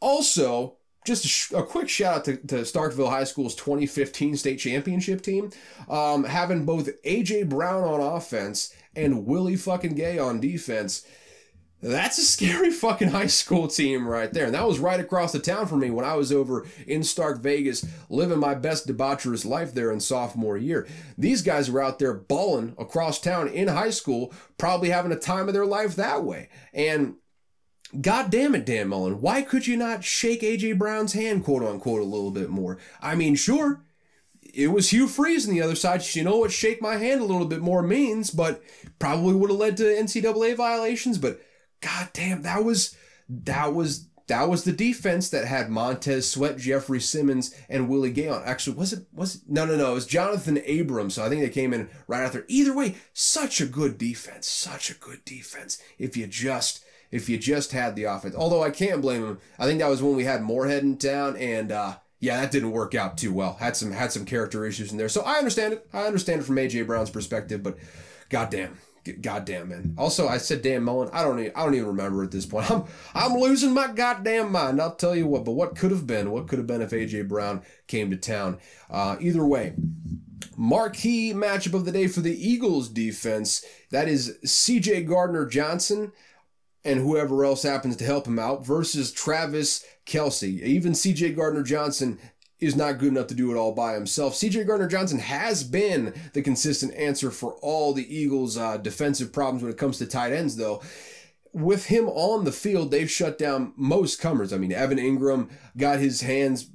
Also, just a, sh- a, quick shout out to, to, Starkville High School's 2015 state championship team. Um, having both AJ Brown on offense and Willie fucking Gay on defense. That's a scary fucking high school team right there. And that was right across the town from me when I was over in Stark Vegas living my best debaucherous life there in sophomore year. These guys were out there balling across town in high school, probably having a time of their life that way. And God damn it, Dan Mullen, why could you not shake AJ Brown's hand, quote unquote, a little bit more? I mean, sure, it was Hugh Freeze on the other side. You know what shake my hand a little bit more means, but probably would have led to NCAA violations. But god damn, that was that was that was the defense that had Montez Sweat, Jeffrey Simmons, and Willie Gay on. Actually, was it was it, no no no, it was Jonathan Abrams. So I think they came in right after. Either way, such a good defense, such a good defense. If you just if you just had the offense. Although I can't blame him. I think that was when we had Moorhead in town, and uh, yeah, that didn't work out too well. Had some had some character issues in there. So I understand it. I understand it from AJ Brown's perspective, but goddamn. Goddamn man. Also, I said Dan Mullen. I don't even, I don't even remember at this point. I'm I'm losing my goddamn mind. I'll tell you what. But what could have been? What could have been if AJ Brown came to town? Uh, either way, marquee matchup of the day for the Eagles defense. That is C.J. Gardner Johnson and whoever else happens to help him out versus Travis Kelce. Even CJ Gardner Johnson is not good enough to do it all by himself. CJ Gardner Johnson has been the consistent answer for all the Eagles' uh, defensive problems when it comes to tight ends, though. With him on the field, they've shut down most comers. I mean, Evan Engram got his hands,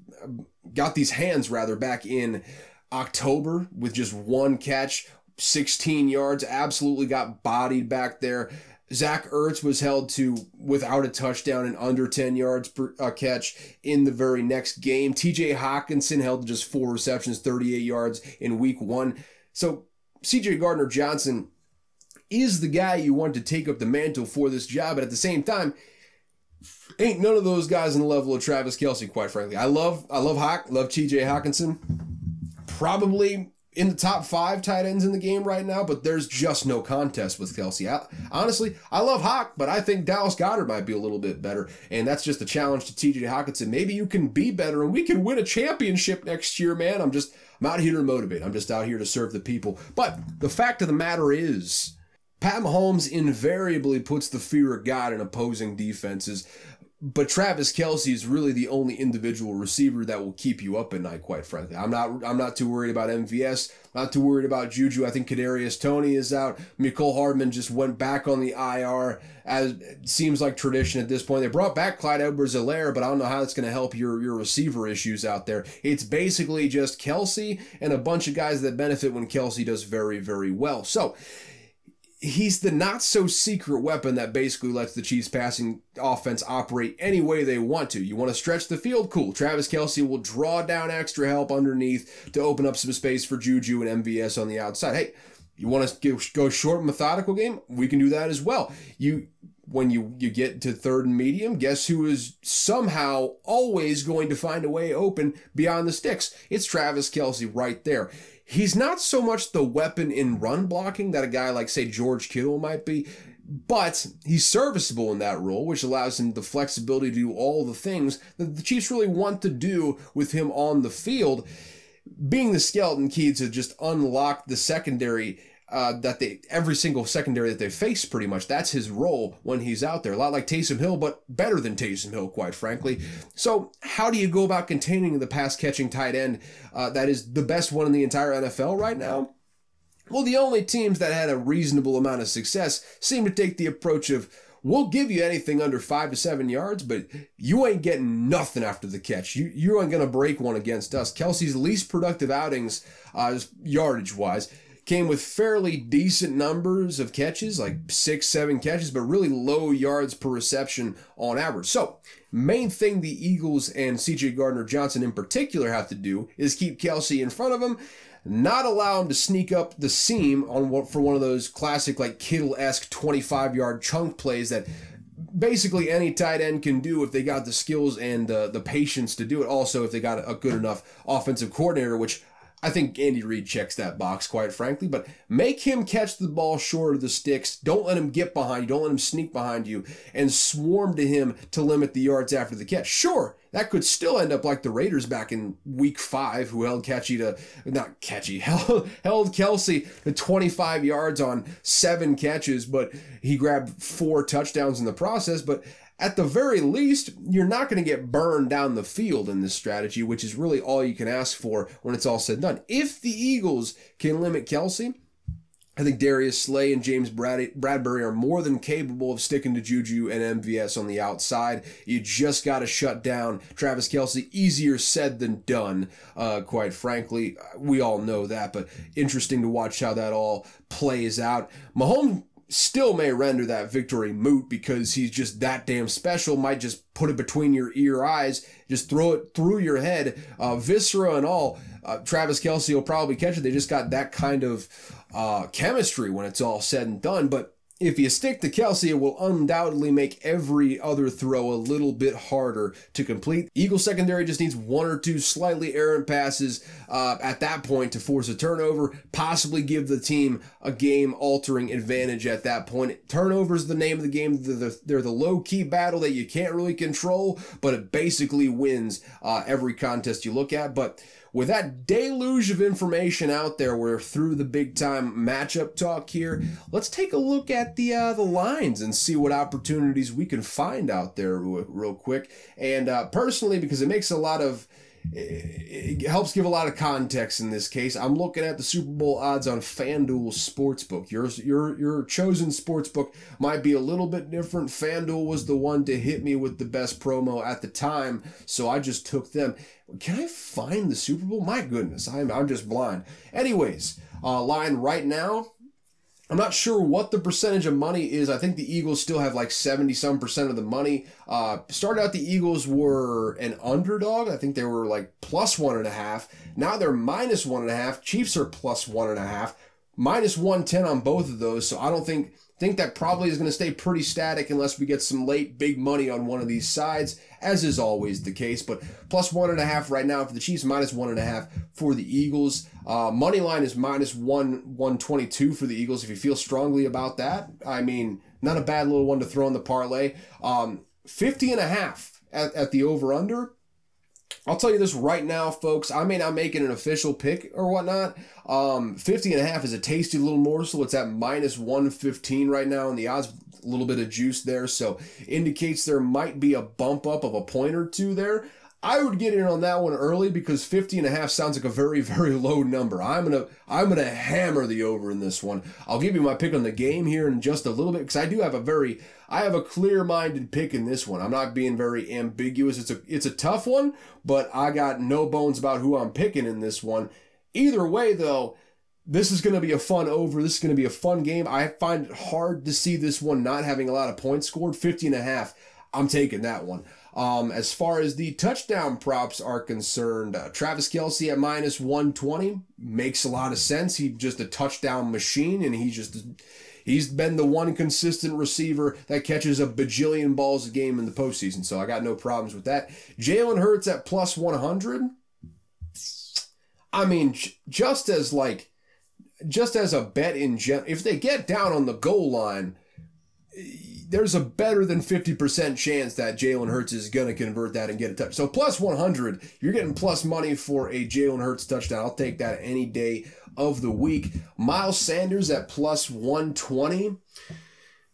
got these hands rather back in October with just one catch, 16 yards, absolutely got bodied back there. Zach Ertz was held to without a touchdown and under 10 yards per uh, catch in the very next game. TJ Hockenson held to just four receptions, 38 yards in week one. So CJ Gardner Johnson is the guy you want to take up the mantle for this job, but at the same time, ain't none of those guys in the level of Travis Kelce, quite frankly. I love I love Hawk, love TJ Hockenson. Probably in the top five tight ends in the game right now, but there's just no contest with Kelce. I, honestly, I love Hawk, but I think Dallas Goedert might be a little bit better, and that's just a challenge to TJ Hockenson. Maybe you can be better, and we can win a championship next year, man. I'm just I'm out here to motivate. I'm just out here to serve the people. But the fact of the matter is. Pat Mahomes invariably puts the fear of God in opposing defenses. But Travis Kelce is really the only individual receiver that will keep you up at night, quite frankly. I'm not I'm not too worried about MVS, not too worried about Juju. I think Kadarius Toney is out. Mecole Hardman just went back on the IR as seems like tradition at this point. They brought back Clyde Edwards Helaire, but I don't know how that's gonna help your, your receiver issues out there. It's basically just Kelce and a bunch of guys that benefit when Kelce does very, very well. So he's the not so secret weapon that basically lets the Chiefs passing offense operate any way they want to. You want to stretch the field? Cool. Travis Kelce will draw down extra help underneath to open up some space for Juju and MVS on the outside. Hey, you want to go short methodical game? We can do that as well. You when you you get to third and medium, guess who is somehow always going to find a way open beyond the sticks? It's Travis Kelce right there. He's not so much the weapon in run blocking that a guy like, say, George Kittle might be, but he's serviceable in that role, which allows him the flexibility to do all the things that the Chiefs really want to do with him on the field. Being the skeleton key to just unlock the secondary uh, that they every single secondary that they face pretty much that's his role when he's out there a lot like Taysom Hill but better than Taysom Hill quite frankly so how do you go about containing the pass catching tight end uh, that is the best one in the entire NFL right now well the only teams that had a reasonable amount of success seem to take the approach of We'll give you anything under five to seven yards, but you ain't getting nothing after the catch. You you ain't gonna break one against us. Kelce's least productive outings, uh, yardage wise, came with fairly decent numbers of catches, like six, seven catches, but really low yards per reception on average. So, main thing the Eagles and CJ Gardner Johnson in particular have to do is keep Kelce in front of him, not allow him to sneak up the seam on what for one of those classic like Kittle esque 25 yard chunk plays that basically any tight end can do if they got the skills and uh, the patience to do it. Also, if they got a good enough offensive coordinator, which I think Andy Reid checks that box, quite frankly, but make him catch the ball short of the sticks. Don't let him get behind you. Don't let him sneak behind you and swarm to him to limit the yards after the catch. Sure, that could still end up like the Raiders back in week five, who held Catchy to, not Catchy, held, held Kelce to 25 yards on seven catches, but he grabbed four touchdowns in the process. But at the very least, you're not going to get burned down the field in this strategy, which is really all you can ask for when it's all said and done. If the Eagles can limit Kelce, I think Darius Slay and James Bradberry are more than capable of sticking to Juju and MVS on the outside. You just got to shut down Travis Kelce. Easier said than done, uh, quite frankly. We all know that, but interesting to watch how that all plays out. Mahomes still may render that victory moot because he's just that damn special. Might just put it between your ear eyes, just throw it through your head, uh, viscera and all. Uh, Travis Kelce will probably catch it. They just got that kind of uh, chemistry when it's all said and done. But if you stick to Kelce, it will undoubtedly make every other throw a little bit harder to complete. Eagle secondary just needs one or two slightly errant passes uh, at that point to force a turnover, possibly give the team a game altering advantage at that point. Turnovers the name of the game. They're the, they're the low key battle that you can't really control, but it basically wins uh, every contest you look at. But with that deluge of information out there, we're through the big time matchup talk here. Let's take a look at the uh, the lines and see what opportunities we can find out there real, quick. And uh, personally, because it makes a lot of it helps give a lot of context in this case. I'm looking at the Super Bowl odds on FanDuel Sportsbook. Your your your chosen sportsbook might be a little bit different. FanDuel was the one to hit me with the best promo at the time, so I just took them. Can I find the Super Bowl? My goodness, I'm I'm just blind. Anyways, uh, line right now I'm not sure what the percentage of money is. I think the Eagles still have like 70 some percent of the money. Uh, started out, the Eagles were an underdog. I think they were like plus one and a half. Now they're minus one and a half. Chiefs are plus one and a half, minus 110 on both of those. So I don't think think that probably is going to stay pretty static unless we get some late big money on one of these sides, as is always the case. But plus one and a half right now for the Chiefs, minus one and a half for the Eagles. Uh, money line is minus one one twenty two for the Eagles. If you feel strongly about that, I mean, not a bad little one to throw in the parlay. Um, 50 and a half at, at the over under. I'll tell you this right now, folks. I may not make it an official pick or whatnot. Um, 50 and a half is a tasty little morsel. It's at minus 115 right now, and the odds a little bit of juice there, so indicates there might be a bump up of a point or two there. I would get in on that one early because 50 and a half sounds like a very, very low number. I'm to I'm to hammer the over in this one. I'll give you my pick on the game here in just a little bit because I do have a very I have a clear-minded pick in this one. I'm not being very ambiguous. It's a it's a tough one, but I got no bones about who I'm picking in this one. Either way though, this is going to be a fun over. This is going to be a fun game. I find it hard to see this one not having a lot of points scored. 50 and a half. I'm taking that one. Um, as far as the touchdown props are concerned, uh, Travis Kelce at minus 120 makes a lot of sense. He's just a touchdown machine, and he just he's been the one consistent receiver that catches a bajillion balls a game in the postseason. So I got no problems with that. Jalen Hurts at plus 100. I mean, just as like, just as a bet in general, if they get down on the goal line there's a better than 50% chance that Jalen Hurts is going to convert that and get a touch. So plus 100, you're getting plus money for a Jalen Hurts touchdown. I'll take that any day of the week. Miles Sanders at plus 120.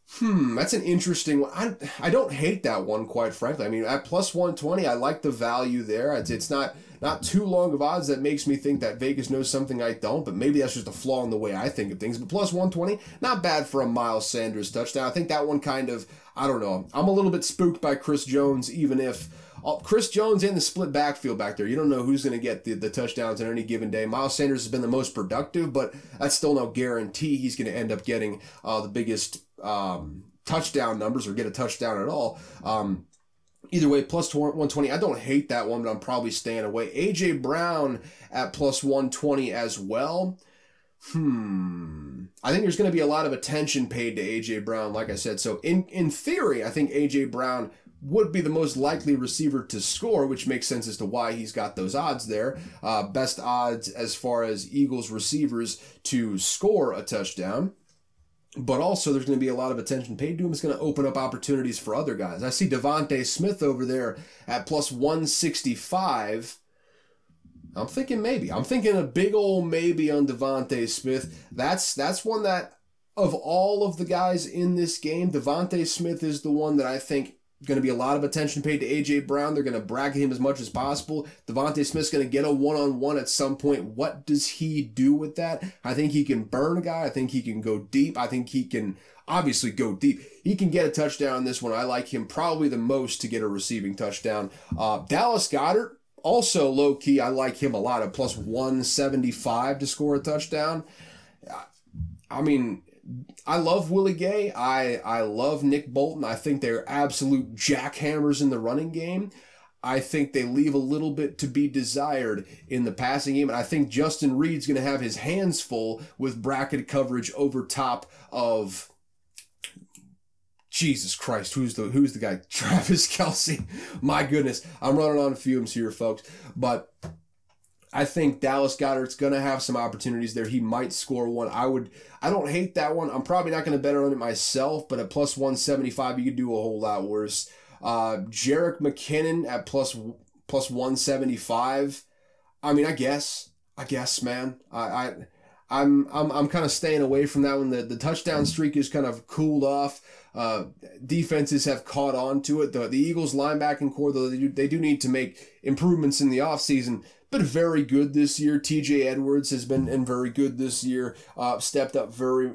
Hmm, that's an interesting one. I, I don't hate that one, quite frankly. I mean, at plus 120, I like the value there. It's, it's not not too long of odds that makes me think that Vegas knows something I don't, but maybe that's just a flaw in the way I think of things. But plus 120, not bad for a Miles Sanders touchdown. I think that one kind of, I don't know. I'm a little bit spooked by Chris Jones, even if uh, Chris Jones in the split backfield back there. You don't know who's going to get the, the touchdowns on any given day. Miles Sanders has been the most productive, but that's still no guarantee he's going to end up getting uh, the biggest um, touchdown numbers or get a touchdown at all. Um, Either way, plus 120. I don't hate that one, but I'm probably staying away. AJ Brown at plus 120 as well. Hmm. I think there's going to be a lot of attention paid to AJ Brown, like I said. So in in theory, I think AJ Brown would be the most likely receiver to score, which makes sense as to why he's got those odds there. Uh, best odds as far as Eagles receivers to score a touchdown but also there's going to be a lot of attention paid to him. It's going to open up opportunities for other guys. I see DeVonta Smith over there at plus 165. I'm thinking maybe. I'm thinking a big old maybe on DeVonta Smith. That's that's one that of all of the guys in this game, DeVonta Smith is the one that I think going to be a lot of attention paid to AJ Brown. They're going to bracket him as much as possible. DeVonta Smith's going to get a one-on-one at some point. What does he do with that? I think he can burn a guy. I think he can go deep. I think he can obviously go deep. He can get a touchdown in this one. I like him probably the most to get a receiving touchdown. Uh, Dallas Goedert, Also low key, I like him a lot at plus 175 to score a touchdown. I mean, I love Willie Gay. I, I love Nick Bolton. I think they're absolute jackhammers in the running game. I think they leave a little bit to be desired in the passing game. And I think Justin Reid's going to have his hands full with bracket coverage over top of Jesus Christ, who's the who's the guy? Travis Kelce. My goodness, I'm running on fumes here, folks. But I think Dallas Goedert's going to have some opportunities there. He might score one. I would. I don't hate that one. I'm probably not going to bet on it myself, but at plus 175, you could do a whole lot worse. Uh, Jerick McKinnon at plus plus 175. I mean, I guess, I guess, man. I, I I'm I'm I'm kind of staying away from that one. The the touchdown streak is kind of cooled off. Uh, defenses have caught on to it. The the Eagles linebacking corps though they do, they do need to make improvements in the offseason. But very good this year. T.J. Edwards has been and very good this year. Uh, stepped up very.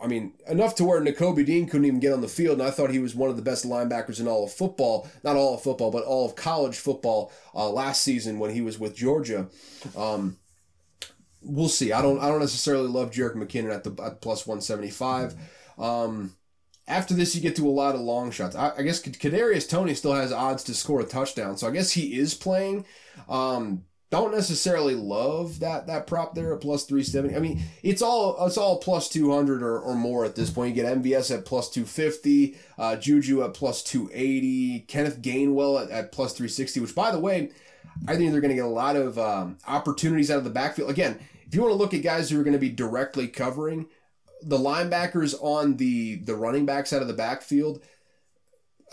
I mean, enough to where Nakobe Dean couldn't even get on the field, and I thought he was one of the best linebackers in all of football. Not all of football, but all of college football uh, last season when he was with Georgia. Um, we'll see. I don't I don't necessarily love Jerick McKinnon at the at plus one seventy five. Um, after this, you get to a lot of long shots. I, I guess Kadarius Toney still has odds to score a touchdown, so I guess he is playing. Um, don't necessarily love that that prop there at plus 370 i mean it's all it's all plus 200 or, or more at this point you get mvs at plus 250 uh, juju at plus 280 kenneth gainwell at, at plus 360 which by the way i think they're going to get a lot of um, opportunities out of the backfield again if you want to look at guys who are going to be directly covering the linebackers on the the running backs out of the backfield,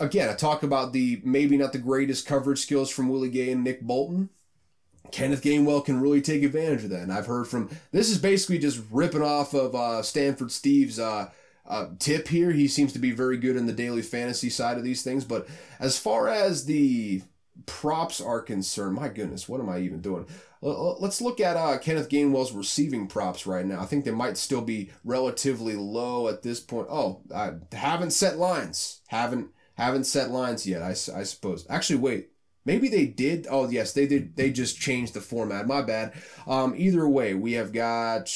again, I talk about the maybe not the greatest coverage skills from Willie Gay and Nick Bolton. Kenneth Gainwell can really take advantage of that. And I've heard from this is basically just ripping off of uh, Stanford Steve's uh, uh, tip here. He seems to be very good in the daily fantasy side of these things. But as far as the props are concerned, my goodness, what am I even doing? Let's look at uh, Kenneth Gainwell's receiving props right now. I think they might still be relatively low at this point. Oh, I haven't set lines. Haven't haven't set lines yet. I, I suppose. Actually, wait. Maybe they did. Oh, yes, they did. They just changed the format. My bad. Um, either way, we have got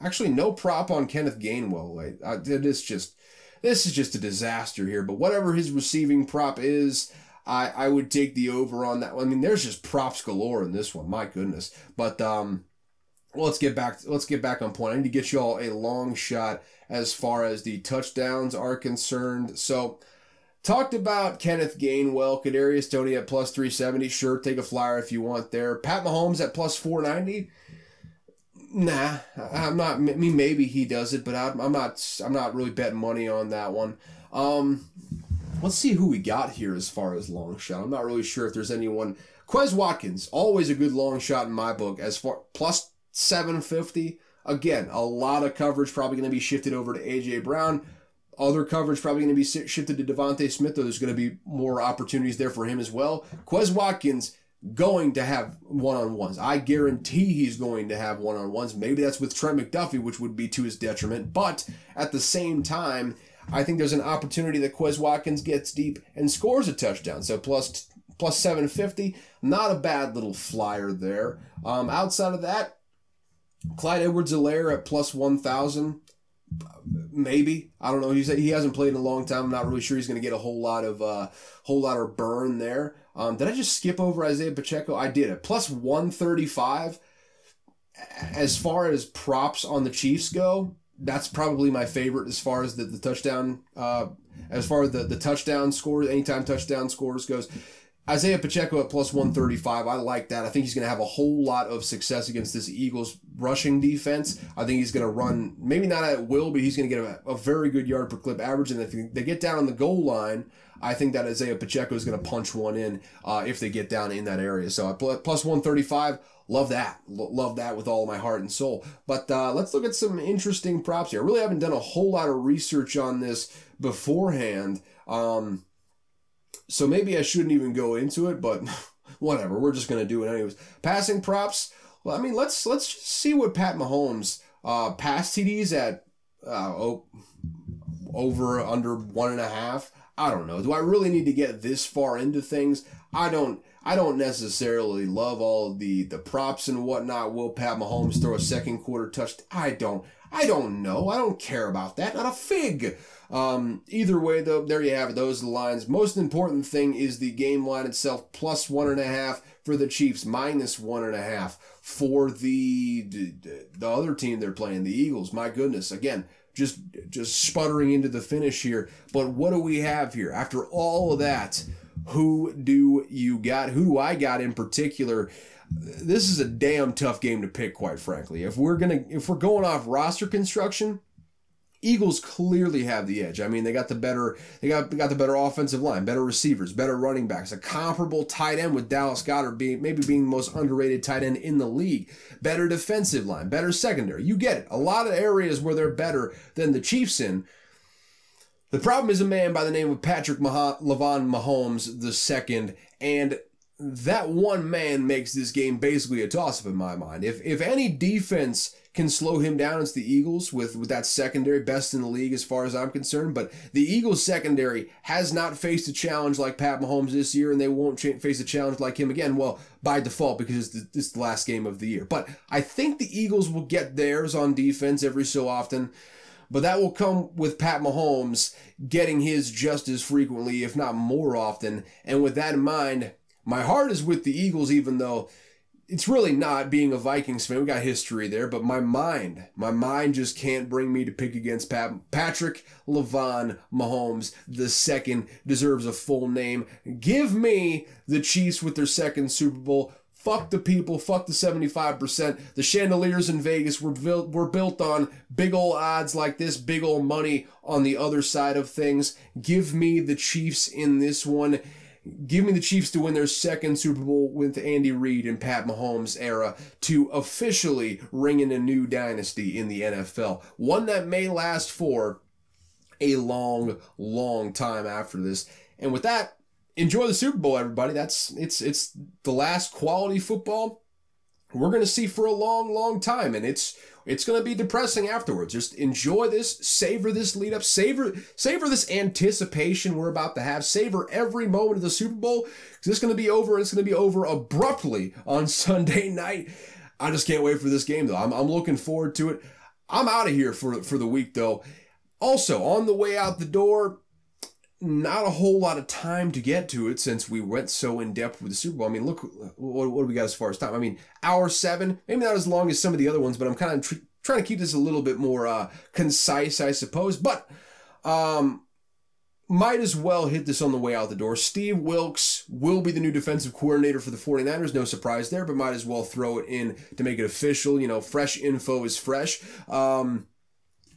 actually no prop on Kenneth Gainwell. It is just this is just a disaster here. But whatever his receiving prop is, I, I would take the over on that. I mean, there's just props galore in this one. My goodness. But um, let's get back. Let's get back on point. I need to get you all a long shot as far as the touchdowns are concerned. So. Talked about Kenneth Gainwell, Kadarius Toney at plus 370. Sure, take a flyer if you want there. Pat Mahomes at plus 490. Nah, I'm not. I mean, maybe he does it, but I'm, I'm not. I'm not really betting money on that one. Um, Let's see who we got here as far as long shot. I'm not really sure if there's anyone. Quez Watkins, always a good long shot in my book. As far plus 750, again, a lot of coverage probably going to be shifted over to AJ Brown. Other coverage probably going to be shifted to DeVonta Smith, though there's going to be more opportunities there for him as well. Quez Watkins going to have one on ones. I guarantee he's going to have one on ones. Maybe that's with Trent McDuffie, which would be to his detriment. But at the same time, I think there's an opportunity that Quez Watkins gets deep and scores a touchdown. So plus plus 750, not a bad little flyer there. Um, outside of that, Clyde Edwards-Helaire at plus 1,000. Maybe I don't know. He's he hasn't played in a long time. I'm not really sure he's going to get a whole lot of uh, whole lot of burn there. Um, did I just skip over Isaiah Pacheco? I did it. Plus 135. As far as props on the Chiefs go, that's probably my favorite as far as the, the touchdown uh, as far as the, the touchdown scores anytime touchdown scores goes isaiah pacheco at plus 135 i like that i think he's going to have a whole lot of success against this eagles rushing defense i think he's going to run maybe not at will but he's going to get a, a very good yard per clip average and if they get down on the goal line I think that Isaiah Pacheco is going to punch one in uh, if they get down in that area. So plus 135, love that. Love that with all my heart and soul. But uh, let's look at some interesting props here. I really haven't done a whole lot of research on this beforehand. Um, so maybe I shouldn't even go into it, but whatever. We're just to do it anyways. Passing props. Well, I mean, let's let's see what Pat Mahomes uh, pass TDs at uh, oh, over under one and a half. I don't know. Do I really need to get this far into things? I don't. I don't necessarily love all the the props and whatnot. Will Pat Mahomes throw a second quarter touch? I don't. I don't know. I don't care about that. Not a fig. Um, either way, though, there you have it. Those are the lines. Most important thing is the game line itself. Plus one and a half for the Chiefs. Minus one and a half for the the, the other team they're playing, the Eagles. My goodness. Again, just just sputtering into the finish here. But what do we have here? After all of that, who do you got? Who do I got in particular? This is a damn tough game to pick, quite frankly. If we're gonna if we're going off roster construction, Eagles clearly have the edge. I mean, they got the better they got they got the better offensive line, better receivers, better running backs, a comparable tight end with Dallas Goedert being maybe being the most underrated tight end in the league, better defensive line, better secondary. You get it. A lot of areas where they're better than the Chiefs in. The problem is a man by the name of Patrick Mah- Lavon Mahomes the second, and that one man makes this game basically a toss up in my mind. If if any defense can slow him down, it's the Eagles with with that secondary best in the league as far as I'm concerned. But the Eagles secondary has not faced a challenge like Pat Mahomes this year, and they won't ch- face a challenge like him again. Well, by default because it's the, it's the last game of the year. But I think the Eagles will get theirs on defense every so often. But that will come with Pat Mahomes getting his just as frequently, if not more often. And with that in mind, my heart is with the Eagles, even though it's really not being a Vikings fan. We got history there, but my mind, my mind just can't bring me to pick against Pat, Patrick Lavon Mahomes. The second deserves a full name. Give me the Chiefs with their second Super Bowl. Fuck the people. Fuck the 75%. The chandeliers in Vegas were built, were built on big old odds like this, big old money on the other side of things. Give me the Chiefs in this one. Give me the Chiefs to win their second Super Bowl with Andy Reid and Pat Mahomes era to officially ring in a new dynasty in the NFL. One that may last for a long, long time after this. And with that, enjoy the Super Bowl, everybody. That's it's it's the last quality football we're to see for a long, long time, and it's it's going to be depressing afterwards. Just enjoy this, savor this lead up, savor savor this anticipation we're about to have, savor every moment of the Super Bowl because it's going to be over. It's going to be over abruptly on Sunday night. I just can't wait for this game though. I'm I'm looking forward to it. I'm out of here for for the week though. Also, on the way out the door, not a whole lot of time to get to it since we went so in depth with the Super Bowl. I mean, look, what, what do we got as far as time? I mean, hour seven, maybe not as long as some of the other ones, but I'm kind of tr- trying to keep this a little bit more uh, concise, I suppose. But um, might as well hit this on the way out the door. Steve Wilks will be the new defensive coordinator for the 49ers. No surprise there, but might as well throw it in to make it official. You know, fresh info is fresh. Um,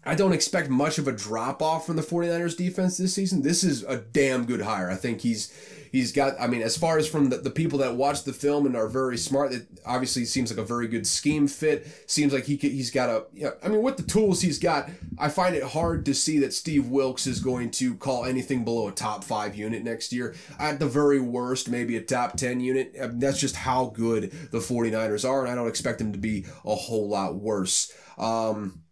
I don't expect much of a drop off from the 49ers defense this season. This is a damn good hire. I think he's he's got I mean as far as from the, the people that watch the film and are very smart it obviously seems like a very good scheme fit. Seems like he could, he's got a you know, I mean with the tools he's got, I find it hard to see that Steve Wilks is going to call anything below a top 5 unit next year. At the very worst, maybe a top 10 unit. I mean, that's just how good the 49ers are and I don't expect them to be a whole lot worse. Um,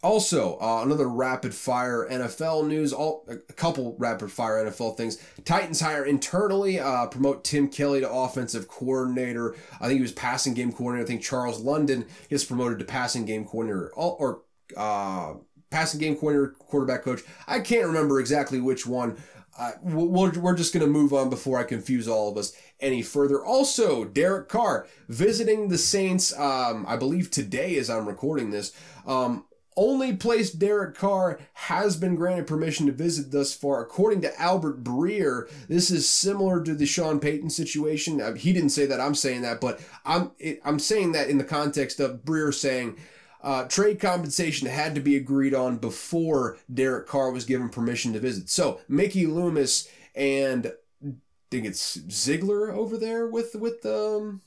also, uh, another rapid fire NFL news. All a couple rapid fire NFL things. Titans hire internally, uh, promote Tim Kelly to offensive coordinator. I think he was passing game coordinator. I think Charles London gets promoted to passing game coordinator all, or uh, passing game coordinator, quarterback coach. I can't remember exactly which one. Uh, we're, we're just going to move on before I confuse all of us any further. Also, Derek Carr visiting the Saints, um, I believe today as I'm recording this. Um, only place Derek Carr has been granted permission to visit thus far. According to Albert Breer, this is similar to the Sean Payton situation. Uh, he didn't say that, I'm saying that, but I'm I'm saying that in the context of Breer saying uh, trade compensation had to be agreed on before Derek Carr was given permission to visit. So Mickey Loomis and I think it's Ziegler over there with with um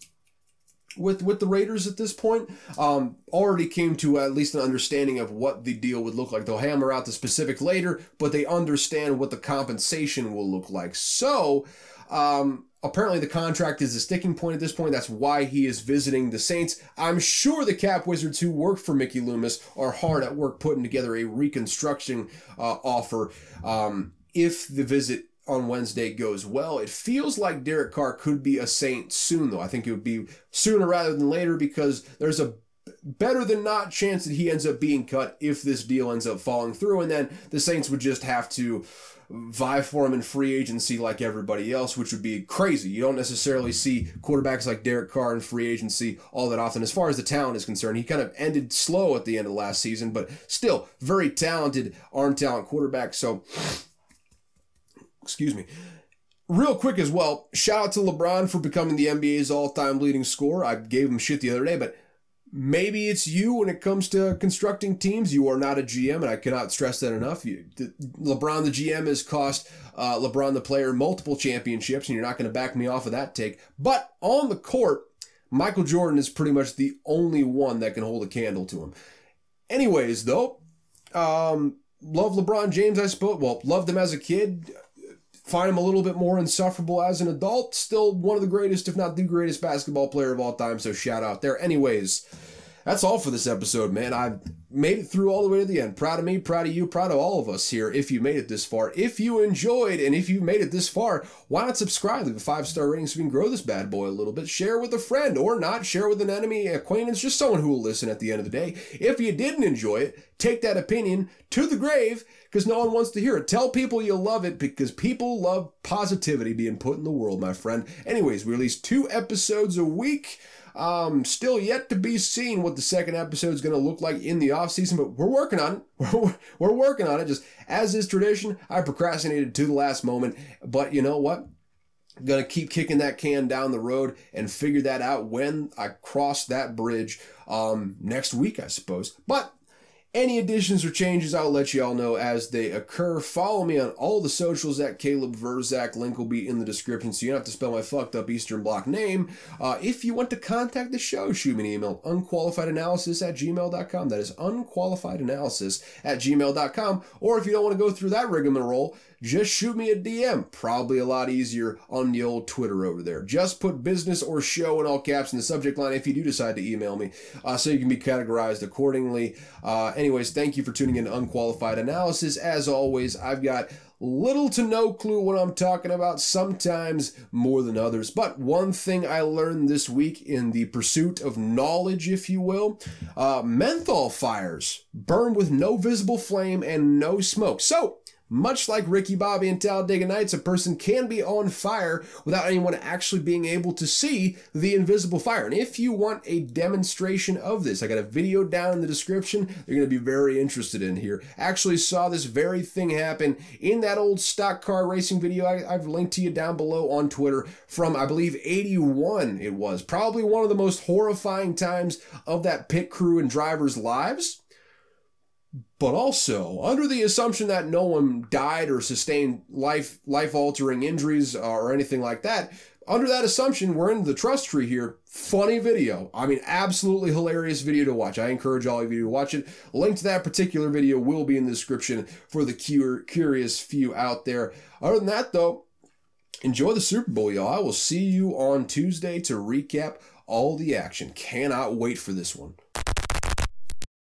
with with the Raiders at this point um, already came to at least an understanding of what the deal would look like. They'll hammer out the specific later, but they understand what the compensation will look like. So um, apparently the contract is a sticking point at this point. That's why he is visiting the Saints. I'm sure the Cap Wizards who work for Mickey Loomis are hard at work putting together a reconstruction uh, offer. Um, if the visit on Wednesday goes well. It feels like Derek Carr could be a Saint soon, though. I think it would be sooner rather than later because there's a better than not chance that he ends up being cut if this deal ends up falling through, and then the Saints would just have to vie for him in free agency like everybody else, which would be crazy. You don't necessarily see quarterbacks like Derek Carr in free agency all that often. As far as the talent is concerned, he kind of ended slow at the end of last season, but still very talented arm talent quarterback. So excuse me. Real quick as well, shout out to LeBron for becoming the NBA's all-time leading scorer. I gave him shit the other day, but maybe it's you when it comes to constructing teams. You are not a GM, and I cannot stress that enough. You, the, LeBron, the GM, has cost uh, LeBron, the player, multiple championships, and you're not going to back me off of that take. But on the court, Michael Jordan is pretty much the only one that can hold a candle to him. Anyways, though, um, love LeBron James, I suppose. Well, loved him as a kid. Find him a little bit more insufferable as an adult. Still one of the greatest, if not the greatest basketball player of all time. So shout out there. Anyways, that's all for this episode, man. I made it through all the way to the end. Proud of me, proud of you, proud of all of us here if you made it this far. If you enjoyed and if you made it this far, why not subscribe? Leave a five star rating so we can grow this bad boy a little bit. Share with a friend or not. Share with an enemy, acquaintance, just someone who will listen at the end of the day. If you didn't enjoy it, take that opinion to the grave because no one wants to hear it. Tell people you love it because people love positivity being put in the world, my friend. Anyways, we release two episodes a week. Um, still yet to be seen what the second episode is going to look like in the off season, but we're working on it. We're, we're working on it. Just as is tradition, I procrastinated to the last moment, but you know what? I'm gonna keep kicking that can down the road and figure that out when I cross that bridge um, next week, I suppose. But any additions or changes, I'll let you all know as they occur. Follow me on all the socials at Caleb Verzak. Link will be in the description, so you don't have to spell my fucked up Eastern Bloc name. Uh, if you want to contact the show, shoot me an email, unqualifiedanalysis at gmail.com. That is unqualifiedanalysis at gmail.com. Or if you don't want to go through that rigmarole, just shoot me a DM. Probably a lot easier on the old Twitter over there. Just put business or show in all caps in the subject line if you do decide to email me, uh, so you can be categorized accordingly. Uh, anyways, thank you for tuning in to Unqualified Analysis. As always, I've got little to no clue what I'm talking about, sometimes more than others. But one thing I learned this week in the pursuit of knowledge, if you will, uh, methanol fires burn with no visible flame and no smoke. So, much like Ricky Bobby and Talladega Nights, a person can be on fire without anyone actually being able to see the invisible fire. And if you want a demonstration of this, I got a video down in the description you're going to be very interested in here. Actually saw this very thing happen in that old stock car racing video I, have linked to you down below on Twitter from, I believe, 81 it was. Probably one of the most horrifying times of that pit crew and driver's lives but also under the assumption that no one died or sustained life life altering injuries uh, or anything like that under that assumption we're in the trust tree here. Funny video. I mean absolutely hilarious video to watch. I encourage all of you to watch it. Link to that particular video will be in the description for the curious few out there. Other than that though enjoy the super bowl y'all. I will see you on tuesday to recap all the action. Cannot wait for this one